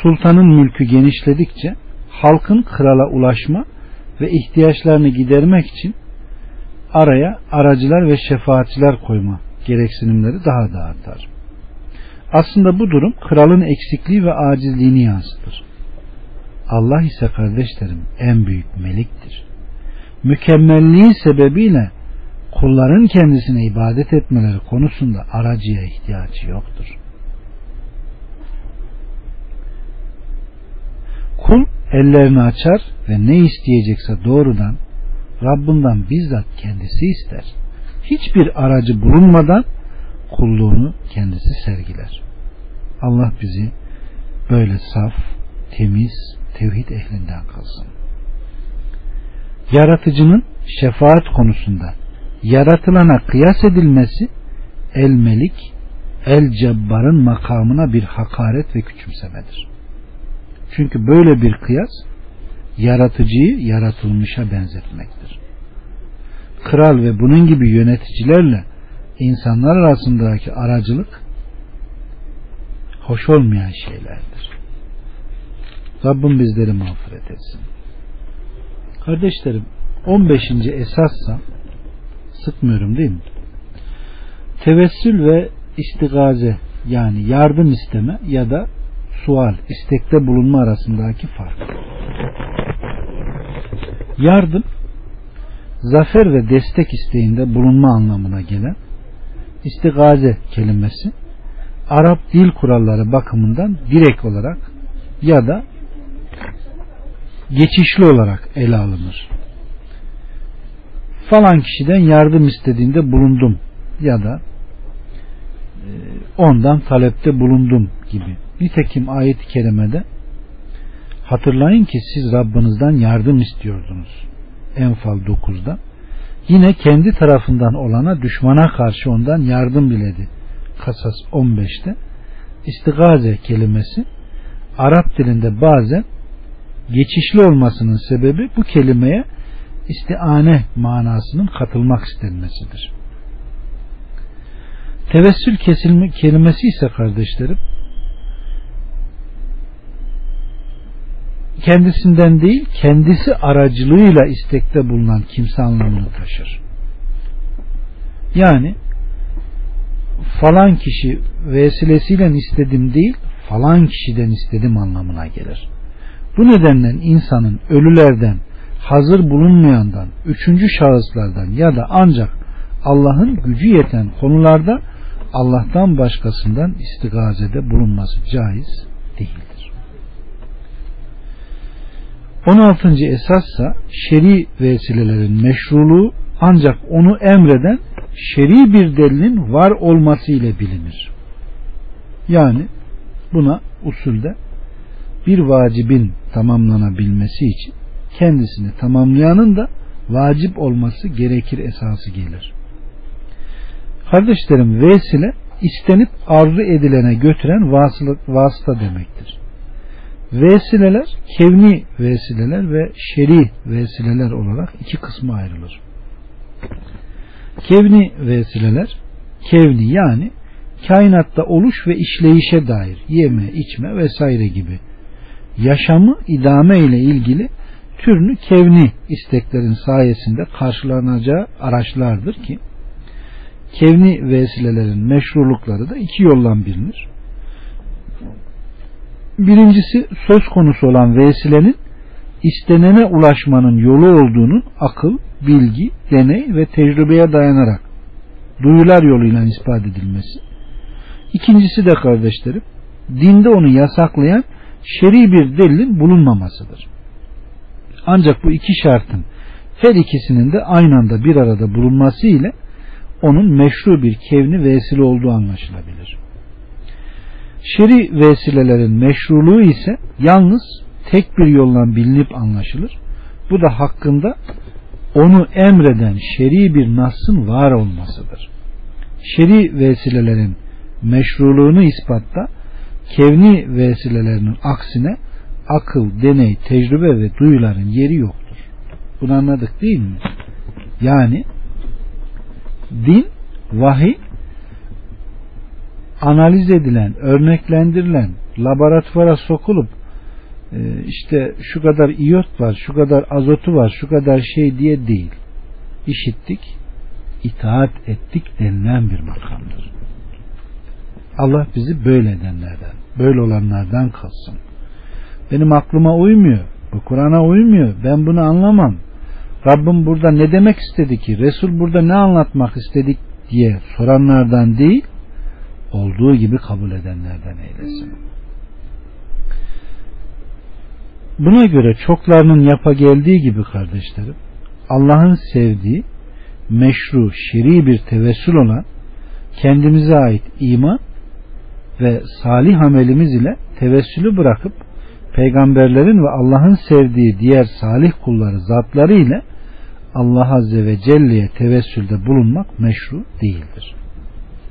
sultanın mülkü genişledikçe halkın krala ulaşma ve ihtiyaçlarını gidermek için araya aracılar ve şefaatçiler koyma gereksinimleri daha da artar. Aslında bu durum kralın eksikliği ve acizliğini yansıtır. Allah ise kardeşlerim en büyük meliktir. Mükemmelliği sebebiyle kulların kendisine ibadet etmeleri konusunda aracıya ihtiyacı yoktur. Kul ellerini açar ve ne isteyecekse doğrudan Rabbinden bizzat kendisi ister. Hiçbir aracı bulunmadan kulluğunu kendisi sergiler. Allah bizi böyle saf, temiz, tevhid ehlinden kılsın. Yaratıcının şefaat konusunda yaratılana kıyas edilmesi el melik, el cebbarın makamına bir hakaret ve küçümsemedir. Çünkü böyle bir kıyas yaratıcıyı yaratılmışa benzetmektir. Kral ve bunun gibi yöneticilerle insanlar arasındaki aracılık hoş olmayan şeylerdir. Rabbim bizleri mağfiret etsin. Kardeşlerim 15. esassa sıkmıyorum değil mi? Tevessül ve istigaze yani yardım isteme ya da sual, istekte bulunma arasındaki fark. Yardım zafer ve destek isteğinde bulunma anlamına gelen istigaze kelimesi Arap dil kuralları bakımından direkt olarak ya da geçişli olarak ele alınır. Falan kişiden yardım istediğinde bulundum ya da ondan talepte bulundum gibi. Nitekim ayet-i kerimede hatırlayın ki siz Rabbinizden yardım istiyordunuz. Enfal 9'da. Yine kendi tarafından olana düşmana karşı ondan yardım diledi. Kasas 15'te. İstigaze kelimesi Arap dilinde bazen geçişli olmasının sebebi bu kelimeye istiane manasının katılmak istenmesidir. Tevessül kesilme kelimesi ise kardeşlerim kendisinden değil kendisi aracılığıyla istekte bulunan kimse anlamını taşır. Yani falan kişi vesilesiyle istedim değil falan kişiden istedim anlamına gelir. Bu nedenle insanın ölülerden, hazır bulunmayandan, üçüncü şahıslardan ya da ancak Allah'ın gücü yeten konularda Allah'tan başkasından istigazede bulunması caiz değildir. 16. esassa şer'i vesilelerin meşruluğu ancak onu emreden şer'i bir delilin var olması ile bilinir. Yani buna usulde bir vacibin tamamlanabilmesi için kendisini tamamlayanın da vacip olması gerekir esası gelir. Kardeşlerim vesile istenip arzu edilene götüren vasıta demektir. Vesileler kevni vesileler ve şer'i vesileler olarak iki kısma ayrılır. Kevni vesileler kevni yani kainatta oluş ve işleyişe dair yeme, içme vesaire gibi yaşamı idame ile ilgili türünü kevni isteklerin sayesinde karşılanacağı araçlardır ki kevni vesilelerin meşrulukları da iki yoldan bilinir. Birincisi söz konusu olan vesilenin istenene ulaşmanın yolu olduğunun akıl, bilgi, deney ve tecrübeye dayanarak duyular yoluyla ispat edilmesi. İkincisi de kardeşlerim, dinde onu yasaklayan şer'i bir delilin bulunmamasıdır. Ancak bu iki şartın her ikisinin de aynı anda bir arada bulunması ile onun meşru bir kevni vesile olduğu anlaşılabilir. Şeri vesilelerin meşruluğu ise yalnız tek bir yolla bilinip anlaşılır. Bu da hakkında onu emreden şer'i bir nasın var olmasıdır. Şer'i vesilelerin meşruluğunu ispatta kevni vesilelerinin aksine akıl, deney, tecrübe ve duyuların yeri yoktur. Bunu anladık değil mi? Yani din, vahiy analiz edilen, örneklendirilen, laboratuvara sokulup e, işte şu kadar iyot var, şu kadar azotu var, şu kadar şey diye değil. İşittik, itaat ettik denilen bir makamdır. Allah bizi böyle edenlerden, böyle olanlardan kalsın. Benim aklıma uymuyor. Bu Kur'an'a uymuyor. Ben bunu anlamam. Rabbim burada ne demek istedi ki? Resul burada ne anlatmak istedik diye soranlardan değil, olduğu gibi kabul edenlerden eylesin. Buna göre çoklarının yapa geldiği gibi kardeşlerim, Allah'ın sevdiği meşru, şer'i bir tevessül olan kendimize ait iman ve salih amelimiz ile tevessülü bırakıp peygamberlerin ve Allah'ın sevdiği diğer salih kulları zatları ile Allah Azze ve Celle'ye tevessülde bulunmak meşru değildir.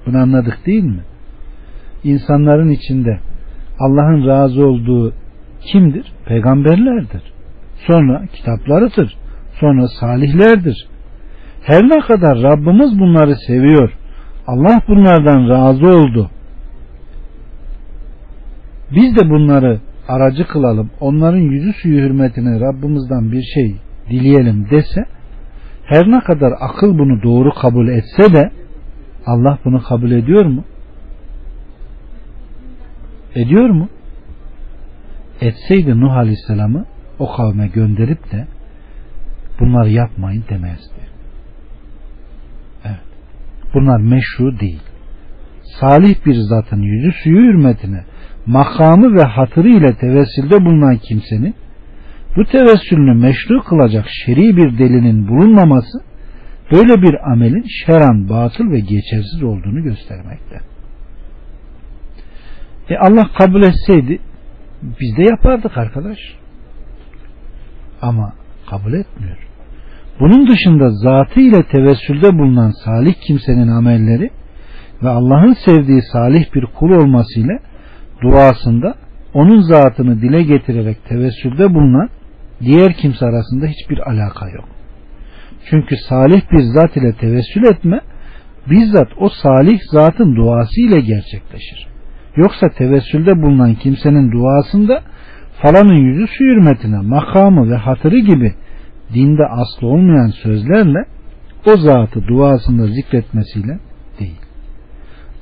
Bunu anladık değil mi? İnsanların içinde Allah'ın razı olduğu kimdir? Peygamberlerdir. Sonra kitaplarıdır. Sonra salihlerdir. Her ne kadar Rabbimiz bunları seviyor, Allah bunlardan razı oldu. Biz de bunları aracı kılalım, onların yüzü suyu hürmetine Rabbimizden bir şey dileyelim dese, her ne kadar akıl bunu doğru kabul etse de Allah bunu kabul ediyor mu? Ediyor mu? Etseydi Nuh Aleyhisselam'ı o kavme gönderip de bunları yapmayın demezdi. Evet. Bunlar meşru değil. Salih bir zatın yüzü suyu hürmetine makamı ve hatırı ile tevessülde bulunan kimsenin bu tevessülünü meşru kılacak şer'i bir delinin bulunmaması böyle bir amelin şeran batıl ve geçersiz olduğunu göstermekte. E Allah kabul etseydi biz de yapardık arkadaş. Ama kabul etmiyor. Bunun dışında zatı ile tevessülde bulunan salih kimsenin amelleri ve Allah'ın sevdiği salih bir kul olmasıyla duasında onun zatını dile getirerek tevessülde bulunan diğer kimse arasında hiçbir alaka yok. Çünkü salih bir zat ile tevessül etme bizzat o salih zatın duası ile gerçekleşir. Yoksa tevessülde bulunan kimsenin duasında falanın yüzü su hürmetine, makamı ve hatırı gibi dinde aslı olmayan sözlerle o zatı duasında zikretmesiyle değil.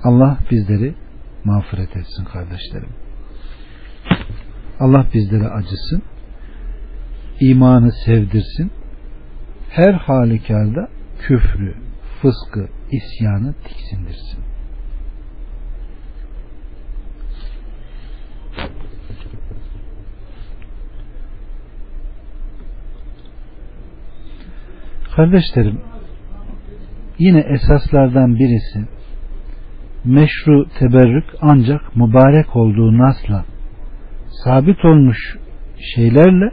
Allah bizleri mağfiret etsin kardeşlerim. Allah bizlere acısın. imanı sevdirsin. Her halükarda küfrü, fıskı, isyanı tiksindirsin. Kardeşlerim yine esaslardan birisi meşru teberrük ancak mübarek olduğu nasla sabit olmuş şeylerle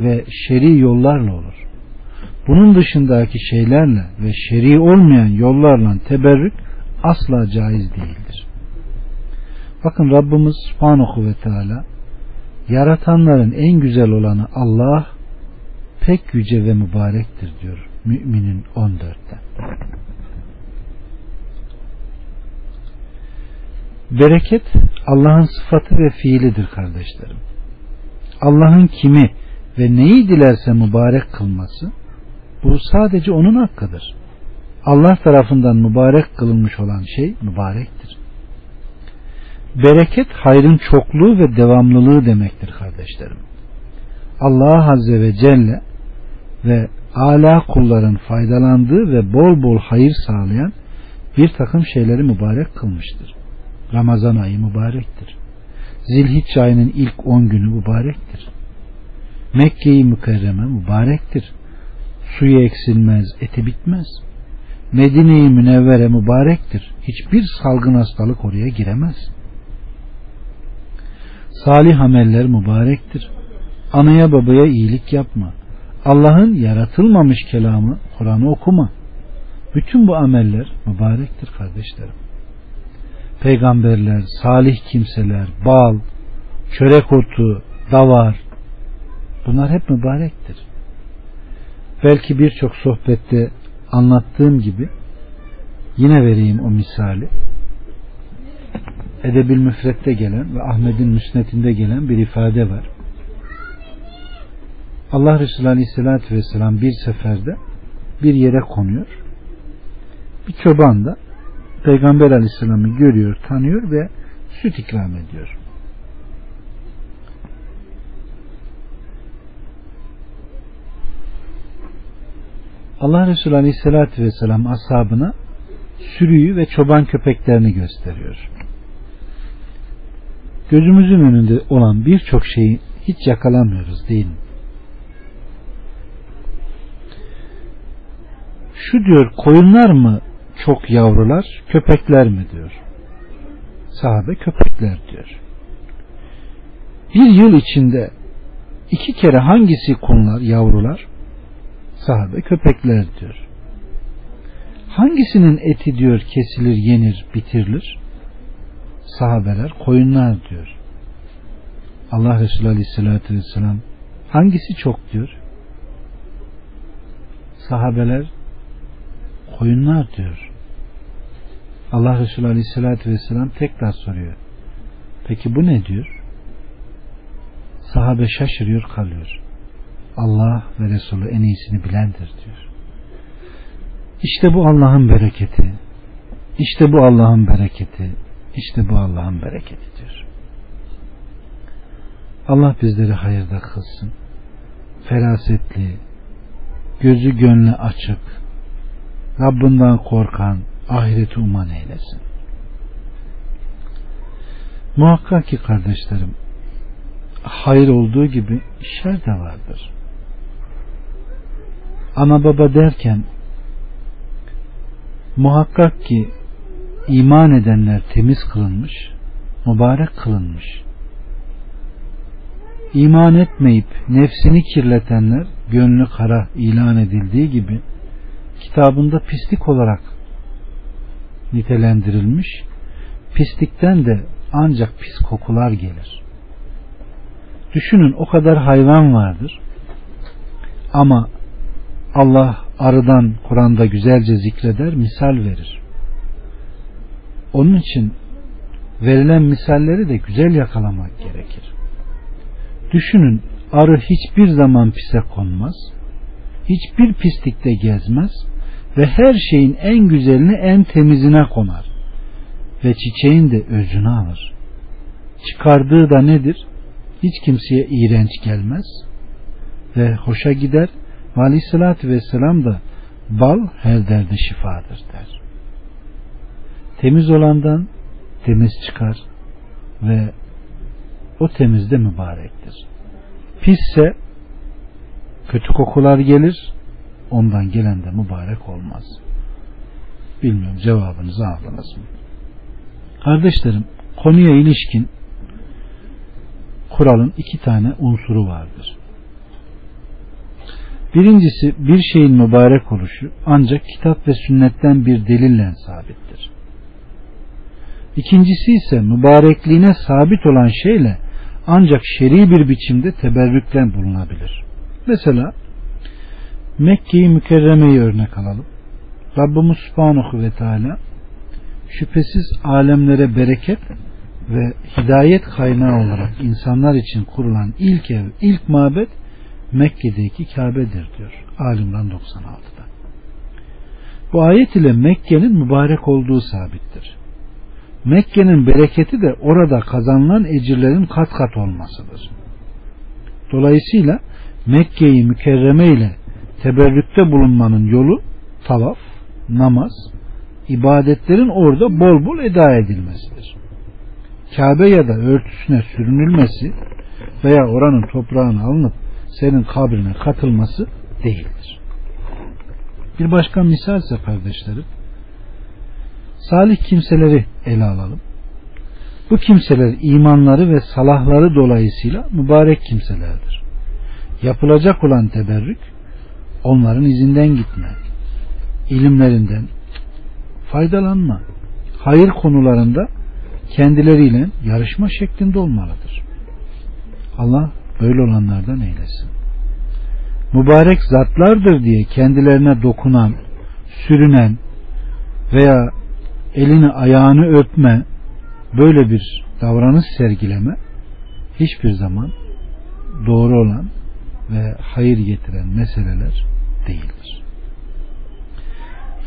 ve şer'i yollarla olur. Bunun dışındaki şeylerle ve şer'i olmayan yollarla teberrük asla caiz değildir. Bakın Rabbimiz Subhanahu ve Teala yaratanların en güzel olanı Allah pek yüce ve mübarektir diyor. Müminin 14'te. Bereket Allah'ın sıfatı ve fiilidir kardeşlerim. Allah'ın kimi ve neyi dilerse mübarek kılması bu sadece onun hakkıdır. Allah tarafından mübarek kılınmış olan şey mübarektir. Bereket hayrın çokluğu ve devamlılığı demektir kardeşlerim. Allah Azze ve Celle ve ala kulların faydalandığı ve bol bol hayır sağlayan bir takım şeyleri mübarek kılmıştır. Ramazan ayı mübarektir. Zilhicce ayının ilk on günü mübarektir. Mekke-i Mükerreme mübarektir. Suyu eksilmez, eti bitmez. Medine-i Münevvere mübarektir. Hiçbir salgın hastalık oraya giremez. Salih ameller mübarektir. Anaya babaya iyilik yapma. Allah'ın yaratılmamış kelamı Kur'an'ı okuma. Bütün bu ameller mübarektir kardeşlerim. Peygamberler, salih kimseler, bal, çörek otu, davar bunlar hep mübarektir. Belki birçok sohbette anlattığım gibi yine vereyim o misali. Edebil Müfret'te gelen ve Ahmet'in müsnetinde gelen bir ifade var. Allah Resulü Aleyhisselatü Vesselam bir seferde bir yere konuyor. Bir çoban da Peygamber Aleyhisselam'ı görüyor, tanıyor ve süt ikram ediyor. Allah Resulü Aleyhisselatü Vesselam ashabına sürüyü ve çoban köpeklerini gösteriyor. Gözümüzün önünde olan birçok şeyi hiç yakalamıyoruz değil mi? Şu diyor koyunlar mı çok yavrular köpekler mi diyor. Sahabe köpekler diyor. Bir yıl içinde iki kere hangisi konular yavrular? Sahabe köpekler diyor. Hangisinin eti diyor kesilir, yenir, bitirilir? Sahabeler koyunlar diyor. Allah Resulü Aleyhisselatü Vesselam hangisi çok diyor? Sahabeler koyunlar diyor. Allah Resulü Aleyhisselatü Vesselam tekrar soruyor. Peki bu ne diyor? Sahabe şaşırıyor kalıyor. Allah ve Resulü en iyisini bilendir diyor. İşte bu Allah'ın bereketi. İşte bu Allah'ın bereketi. İşte bu Allah'ın bereketi diyor. Allah bizleri hayırda kılsın. Ferasetli, gözü gönlü açık, Rabbinden korkan, ahireti uman eylesin. Muhakkak ki kardeşlerim, hayır olduğu gibi şer de vardır. Ana baba derken muhakkak ki iman edenler temiz kılınmış, mübarek kılınmış. İman etmeyip nefsini kirletenler gönlü kara ilan edildiği gibi kitabında pislik olarak nitelendirilmiş. Pislikten de ancak pis kokular gelir. Düşünün o kadar hayvan vardır. Ama Allah arıdan Kur'an'da güzelce zikreder, misal verir. Onun için verilen misalleri de güzel yakalamak gerekir. Düşünün arı hiçbir zaman pise konmaz, hiçbir pislikte gezmez ve her şeyin en güzelini en temizine konar ve çiçeğin de özünü alır. Çıkardığı da nedir? Hiç kimseye iğrenç gelmez ve hoşa gider ve aleyhissalatü vesselam da bal her derde şifadır der. Temiz olandan temiz çıkar ve o temizde mübarektir. Pisse kötü kokular gelir ondan gelen de mübarek olmaz. Bilmiyorum cevabınızı aldınız mı? Kardeşlerim konuya ilişkin kuralın iki tane unsuru vardır. Birincisi bir şeyin mübarek oluşu ancak kitap ve sünnetten bir delille sabittir. İkincisi ise mübarekliğine sabit olan şeyle ancak şer'i bir biçimde teberrükle bulunabilir. Mesela Mekke'yi mükerremeyi örnek alalım. Rabbimiz Subhanahu ve Teala şüphesiz alemlere bereket ve hidayet kaynağı olarak insanlar için kurulan ilk ev, ilk mabet Mekke'deki Kabe'dir diyor. Alimran 96'da. Bu ayet ile Mekke'nin mübarek olduğu sabittir. Mekke'nin bereketi de orada kazanılan ecirlerin kat kat olmasıdır. Dolayısıyla Mekke'yi mükerreme ile teberrükte bulunmanın yolu tavaf, namaz, ibadetlerin orada bol bol eda edilmesidir. Kabe ya da örtüsüne sürünülmesi veya oranın toprağını alınıp senin kabrine katılması değildir. Bir başka misal ise kardeşlerim salih kimseleri ele alalım. Bu kimseler imanları ve salahları dolayısıyla mübarek kimselerdir. Yapılacak olan teberrük onların izinden gitme, ilimlerinden faydalanma, hayır konularında kendileriyle yarışma şeklinde olmalıdır. Allah böyle olanlardan eylesin. Mübarek zatlardır diye kendilerine dokunan, sürünen veya elini ayağını öpme, böyle bir davranış sergileme hiçbir zaman doğru olan ve hayır getiren meseleler değildir.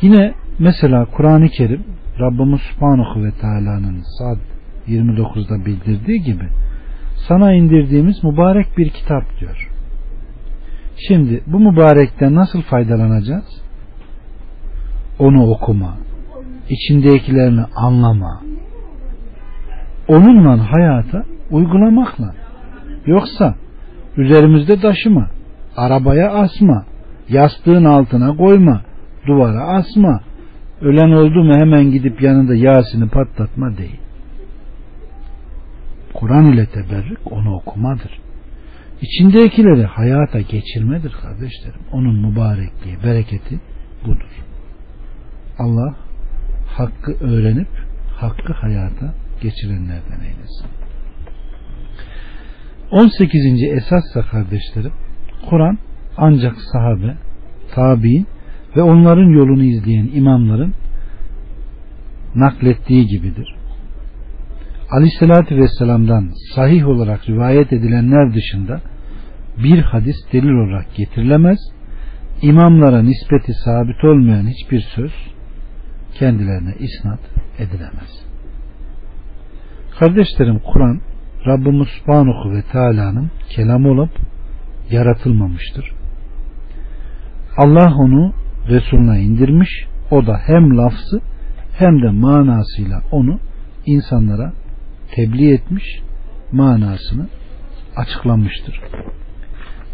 Yine mesela Kur'an-ı Kerim Rabbimiz Subhanahu ve Teala'nın Sad 29'da bildirdiği gibi sana indirdiğimiz mübarek bir kitap diyor. Şimdi bu mübarekten nasıl faydalanacağız? Onu okuma, içindekilerini anlama, onunla hayata uygulamakla. Yoksa üzerimizde taşıma, arabaya asma, yastığın altına koyma, duvara asma, ölen oldu mu hemen gidip yanında Yasin'i patlatma değil. Kur'an ile teberrük onu okumadır. İçindekileri hayata geçirmedir kardeşlerim. Onun mübarekliği, bereketi budur. Allah hakkı öğrenip hakkı hayata geçirenlerden eylesin. 18. esassa kardeşlerim Kur'an ancak sahabe, tabi'in ve onların yolunu izleyen imamların naklettiği gibidir. Aleyhissalatü Vesselam'dan sahih olarak rivayet edilenler dışında bir hadis delil olarak getirilemez. İmamlara nispeti sabit olmayan hiçbir söz kendilerine isnat edilemez. Kardeşlerim Kur'an Rabbimiz Subhanahu ve Teala'nın kelamı olup yaratılmamıştır. Allah onu Resuluna indirmiş. O da hem lafzı hem de manasıyla onu insanlara tebliğ etmiş, manasını açıklamıştır.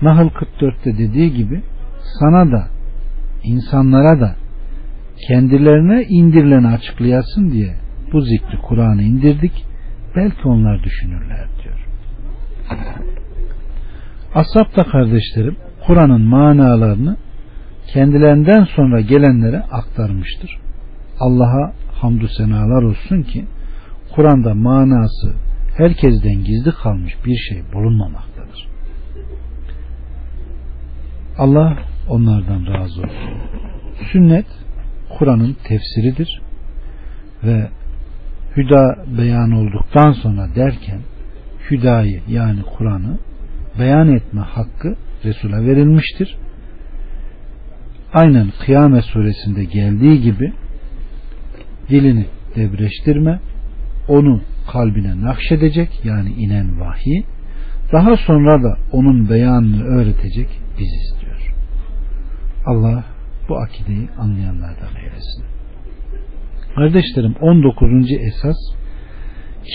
Nahl 44'te dediği gibi sana da insanlara da kendilerine indirileni açıklayasın diye bu zikri Kur'an'ı indirdik belki onlar düşünürler diyor. Ashab da kardeşlerim Kur'an'ın manalarını kendilerinden sonra gelenlere aktarmıştır. Allah'a hamdü senalar olsun ki Kur'an'da manası herkesten gizli kalmış bir şey bulunmamaktadır. Allah onlardan razı olsun. Sünnet Kur'an'ın tefsiridir ve hüda beyan olduktan sonra derken hüdayı yani Kur'an'ı beyan etme hakkı Resul'e verilmiştir. Aynen Kıyamet suresinde geldiği gibi dilini devreştirme, onu kalbine nakşedecek yani inen vahiy, daha sonra da onun beyanını öğretecek biziz diyor. Allah bu akideyi anlayanlardan eylesin. Kardeşlerim 19. esas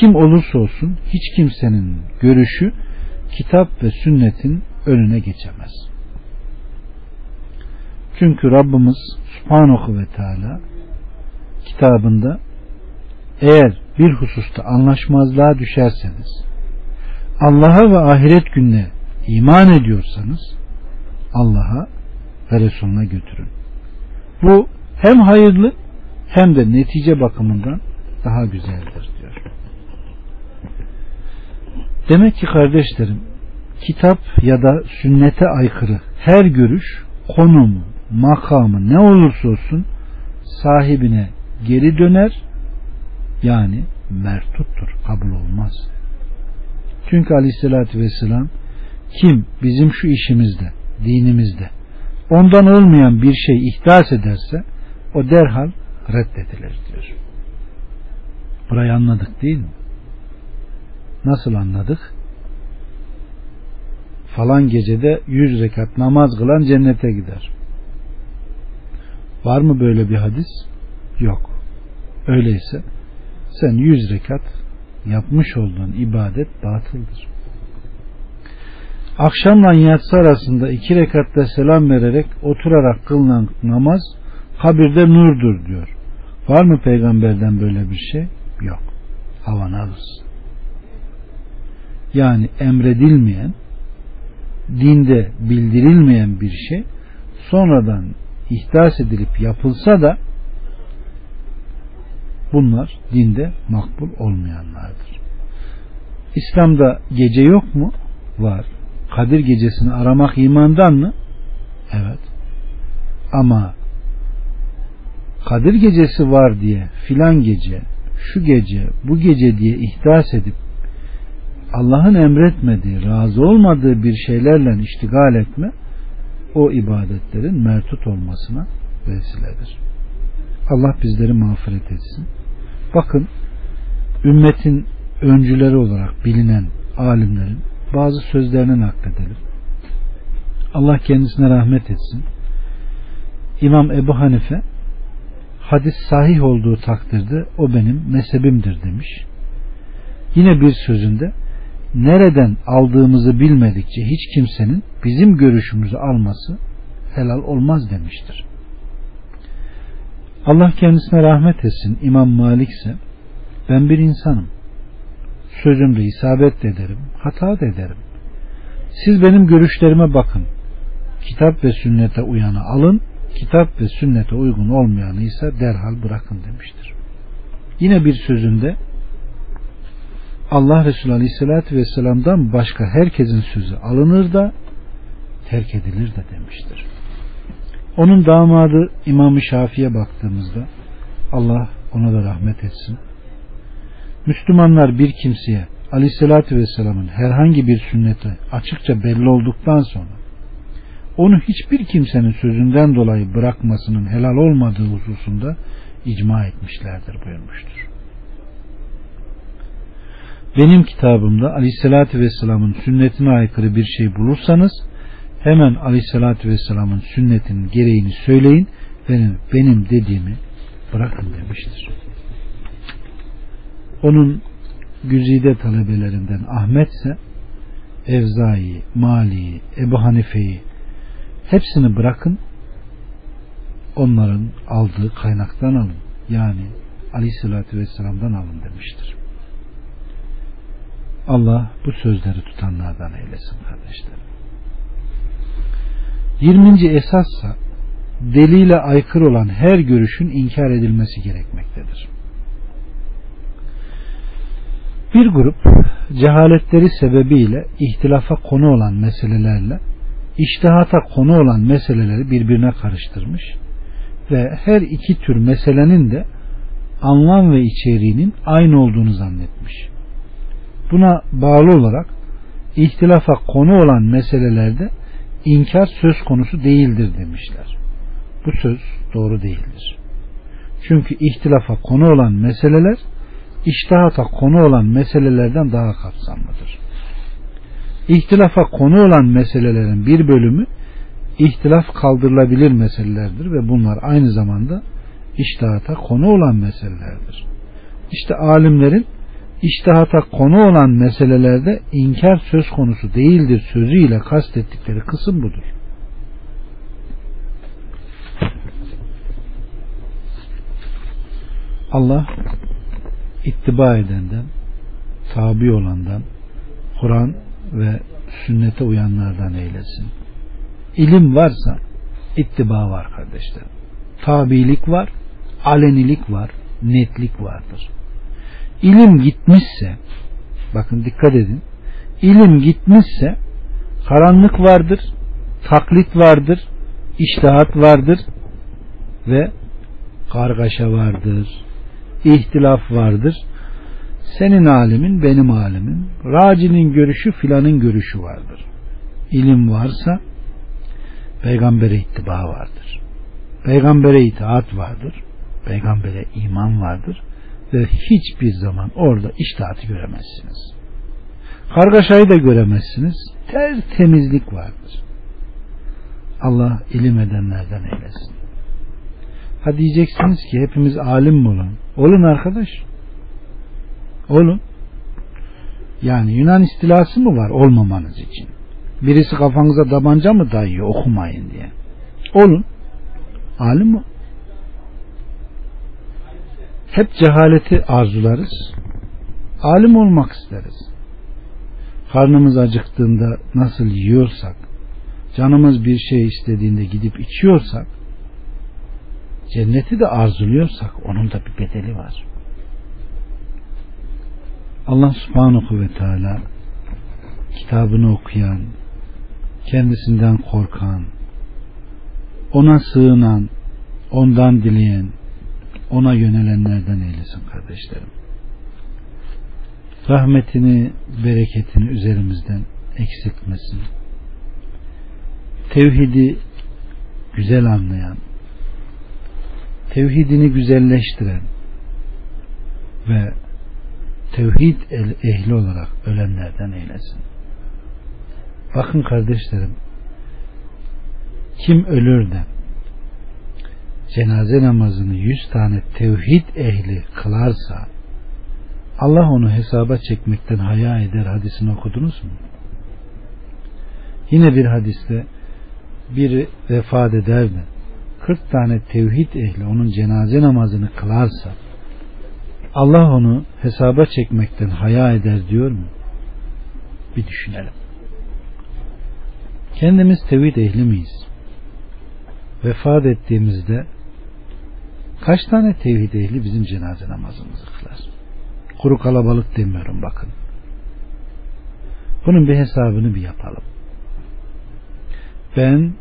kim olursa olsun hiç kimsenin görüşü kitap ve sünnetin önüne geçemez. Çünkü Rabbimiz Subhanahu ve Teala kitabında eğer bir hususta anlaşmazlığa düşerseniz Allah'a ve ahiret gününe iman ediyorsanız Allah'a ve Resulüne götürün. Bu hem hayırlı hem de netice bakımından daha güzeldir diyor. Demek ki kardeşlerim kitap ya da sünnete aykırı her görüş konumu, makamı ne olursa olsun sahibine geri döner yani mertuttur, kabul olmaz. Çünkü aleyhissalatü vesselam kim bizim şu işimizde, dinimizde ondan olmayan bir şey ihdas ederse o derhal reddedilir diyor. Burayı anladık değil mi? Nasıl anladık? Falan gecede yüz rekat namaz kılan cennete gider. Var mı böyle bir hadis? Yok. Öyleyse sen yüz rekat yapmış olduğun ibadet batıldır. Akşamla yatsı arasında iki rekatta selam vererek oturarak kılınan namaz kabirde nurdur diyor. Var mı peygamberden böyle bir şey? Yok. Havanavız. Yani emredilmeyen, dinde bildirilmeyen bir şey sonradan ihdas edilip yapılsa da bunlar dinde makbul olmayanlardır. İslam'da gece yok mu? Var. Kadir gecesini aramak imandan mı? Evet. Ama Kadir gecesi var diye filan gece, şu gece, bu gece diye ihdas edip Allah'ın emretmediği, razı olmadığı bir şeylerle iştigal etme o ibadetlerin mertut olmasına vesiledir. Allah bizleri mağfiret etsin. Bakın ümmetin öncüleri olarak bilinen alimlerin bazı sözlerini nakledelim. Allah kendisine rahmet etsin. İmam Ebu Hanife hadis sahih olduğu takdirde o benim mezhebimdir demiş. Yine bir sözünde nereden aldığımızı bilmedikçe hiç kimsenin bizim görüşümüzü alması helal olmaz demiştir. Allah kendisine rahmet etsin. İmam Malik ise ben bir insanım. Sözümde isabet ederim, hata da ederim. Siz benim görüşlerime bakın. Kitap ve sünnete uyanı alın, kitap ve sünnete uygun olmayanı ise derhal bırakın demiştir. Yine bir sözünde Allah Resulü Aleyhisselatü Vesselam'dan başka herkesin sözü alınır da terk edilir de demiştir. Onun damadı İmam-ı Şafi'ye baktığımızda Allah ona da rahmet etsin. Müslümanlar bir kimseye Aleyhisselatü Vesselam'ın herhangi bir sünneti açıkça belli olduktan sonra onu hiçbir kimsenin sözünden dolayı bırakmasının helal olmadığı hususunda icma etmişlerdir buyurmuştur. Benim kitabımda Aleyhisselatü Vesselam'ın sünnetine aykırı bir şey bulursanız hemen Aleyhisselatü Vesselam'ın sünnetinin gereğini söyleyin benim, benim dediğimi bırakın demiştir. Onun güzide talebelerinden Ahmet ise Evzai, Mali'yi, Ebu Hanife'yi hepsini bırakın onların aldığı kaynaktan alın. Yani Aleyhisselatü Vesselam'dan alın demiştir. Allah bu sözleri tutanlardan eylesin kardeşlerim. 20. esassa deliyle aykırı olan her görüşün inkar edilmesi gerekmektedir. Bir grup cehaletleri sebebiyle ihtilafa konu olan meselelerle iştihata konu olan meseleleri birbirine karıştırmış ve her iki tür meselenin de anlam ve içeriğinin aynı olduğunu zannetmiş. Buna bağlı olarak ihtilafa konu olan meselelerde inkar söz konusu değildir demişler. Bu söz doğru değildir. Çünkü ihtilafa konu olan meseleler iştihata konu olan meselelerden daha kapsamlıdır. İhtilafa konu olan meselelerin bir bölümü ihtilaf kaldırılabilir meselelerdir ve bunlar aynı zamanda iştihata konu olan meselelerdir. İşte alimlerin iştihata konu olan meselelerde inkar söz konusu değildir sözüyle kastettikleri kısım budur. Allah ittiba edenden, tabi olandan, Kur'an ve sünnete uyanlardan eylesin. İlim varsa ittiba var kardeşlerim. Tabilik var, alenilik var, netlik vardır. İlim gitmişse, bakın dikkat edin, ilim gitmişse karanlık vardır, taklit vardır, iştihat vardır ve kargaşa vardır, ihtilaf vardır. Senin alimin, benim alimin, racinin görüşü filanın görüşü vardır. İlim varsa peygambere ittiba vardır. Peygambere itaat vardır. Peygambere iman vardır. Ve hiçbir zaman orada iştahatı göremezsiniz. Kargaşayı da göremezsiniz. Tertemizlik vardır. Allah ilim edenlerden eylesin. Ha diyeceksiniz ki hepimiz alim mi olun? Olun arkadaş. Olun. Yani Yunan istilası mı var olmamanız için? Birisi kafanıza tabanca mı dayıyor okumayın diye. Olun. Alim mi? Hep cehaleti arzularız. Alim olmak isteriz. Karnımız acıktığında nasıl yiyorsak, canımız bir şey istediğinde gidip içiyorsak, cenneti de arzuluyorsak onun da bir bedeli var. Allah subhanahu ve teala kitabını okuyan, kendisinden korkan, ona sığınan, ondan dileyen, ona yönelenlerden eylesin kardeşlerim. Rahmetini, bereketini üzerimizden eksiltmesin. Tevhidi güzel anlayan, tevhidini güzelleştiren ve tevhid ehli olarak ölenlerden eylesin. Bakın kardeşlerim kim ölür de cenaze namazını yüz tane tevhid ehli kılarsa Allah onu hesaba çekmekten haya eder hadisini okudunuz mu? Yine bir hadiste biri vefat eder de 40 tane tevhid ehli onun cenaze namazını kılarsa Allah onu hesaba çekmekten haya eder diyor mu? Bir düşünelim. Kendimiz tevhid ehli miyiz? Vefat ettiğimizde kaç tane tevhid ehli bizim cenaze namazımızı kılar? Kuru kalabalık demiyorum bakın. Bunun bir hesabını bir yapalım. Ben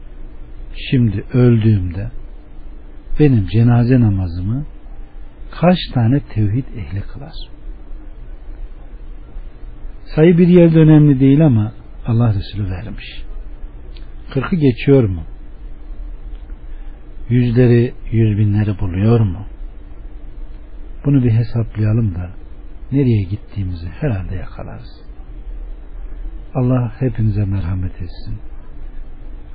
şimdi öldüğümde benim cenaze namazımı kaç tane tevhid ehli kılar? Sayı bir yerde önemli değil ama Allah Resulü vermiş. Kırkı geçiyor mu? Yüzleri, yüz binleri buluyor mu? Bunu bir hesaplayalım da nereye gittiğimizi herhalde yakalarız. Allah hepinize merhamet etsin.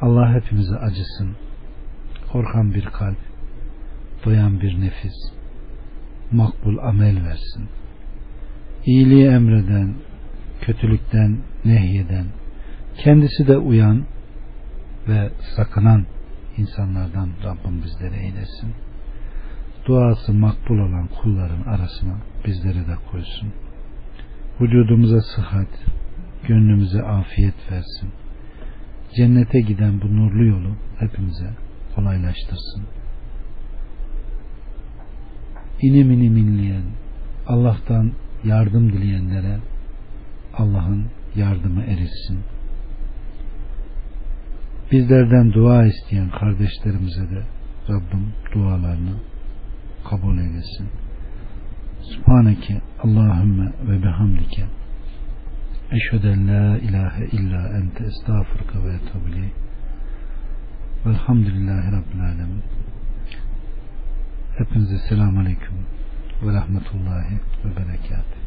Allah hepimize acısın. Korkan bir kalp, doyan bir nefis, makbul amel versin. İyiliği emreden, kötülükten nehyeden, kendisi de uyan ve sakınan insanlardan Rabbim bizlere eylesin. Duası makbul olan kulların arasına bizleri de koysun. vücudumuza sıhhat, gönlümüze afiyet versin. Cennete giden bu nurlu yolu hepimize kolaylaştırsın. İnim inim inleyen, Allah'tan yardım dileyenlere Allah'ın yardımı erilsin. Bizlerden dua isteyen kardeşlerimize de Rabbim dualarını kabul eylesin. Subhaneke Allahümme ve bihamdike Eşheden la ilahe illa ente estağfurka ve etubileyh Velhamdülillahi Rabbil Alemin Hepinize selamun aleyküm ve rahmetullahi ve berekatuhu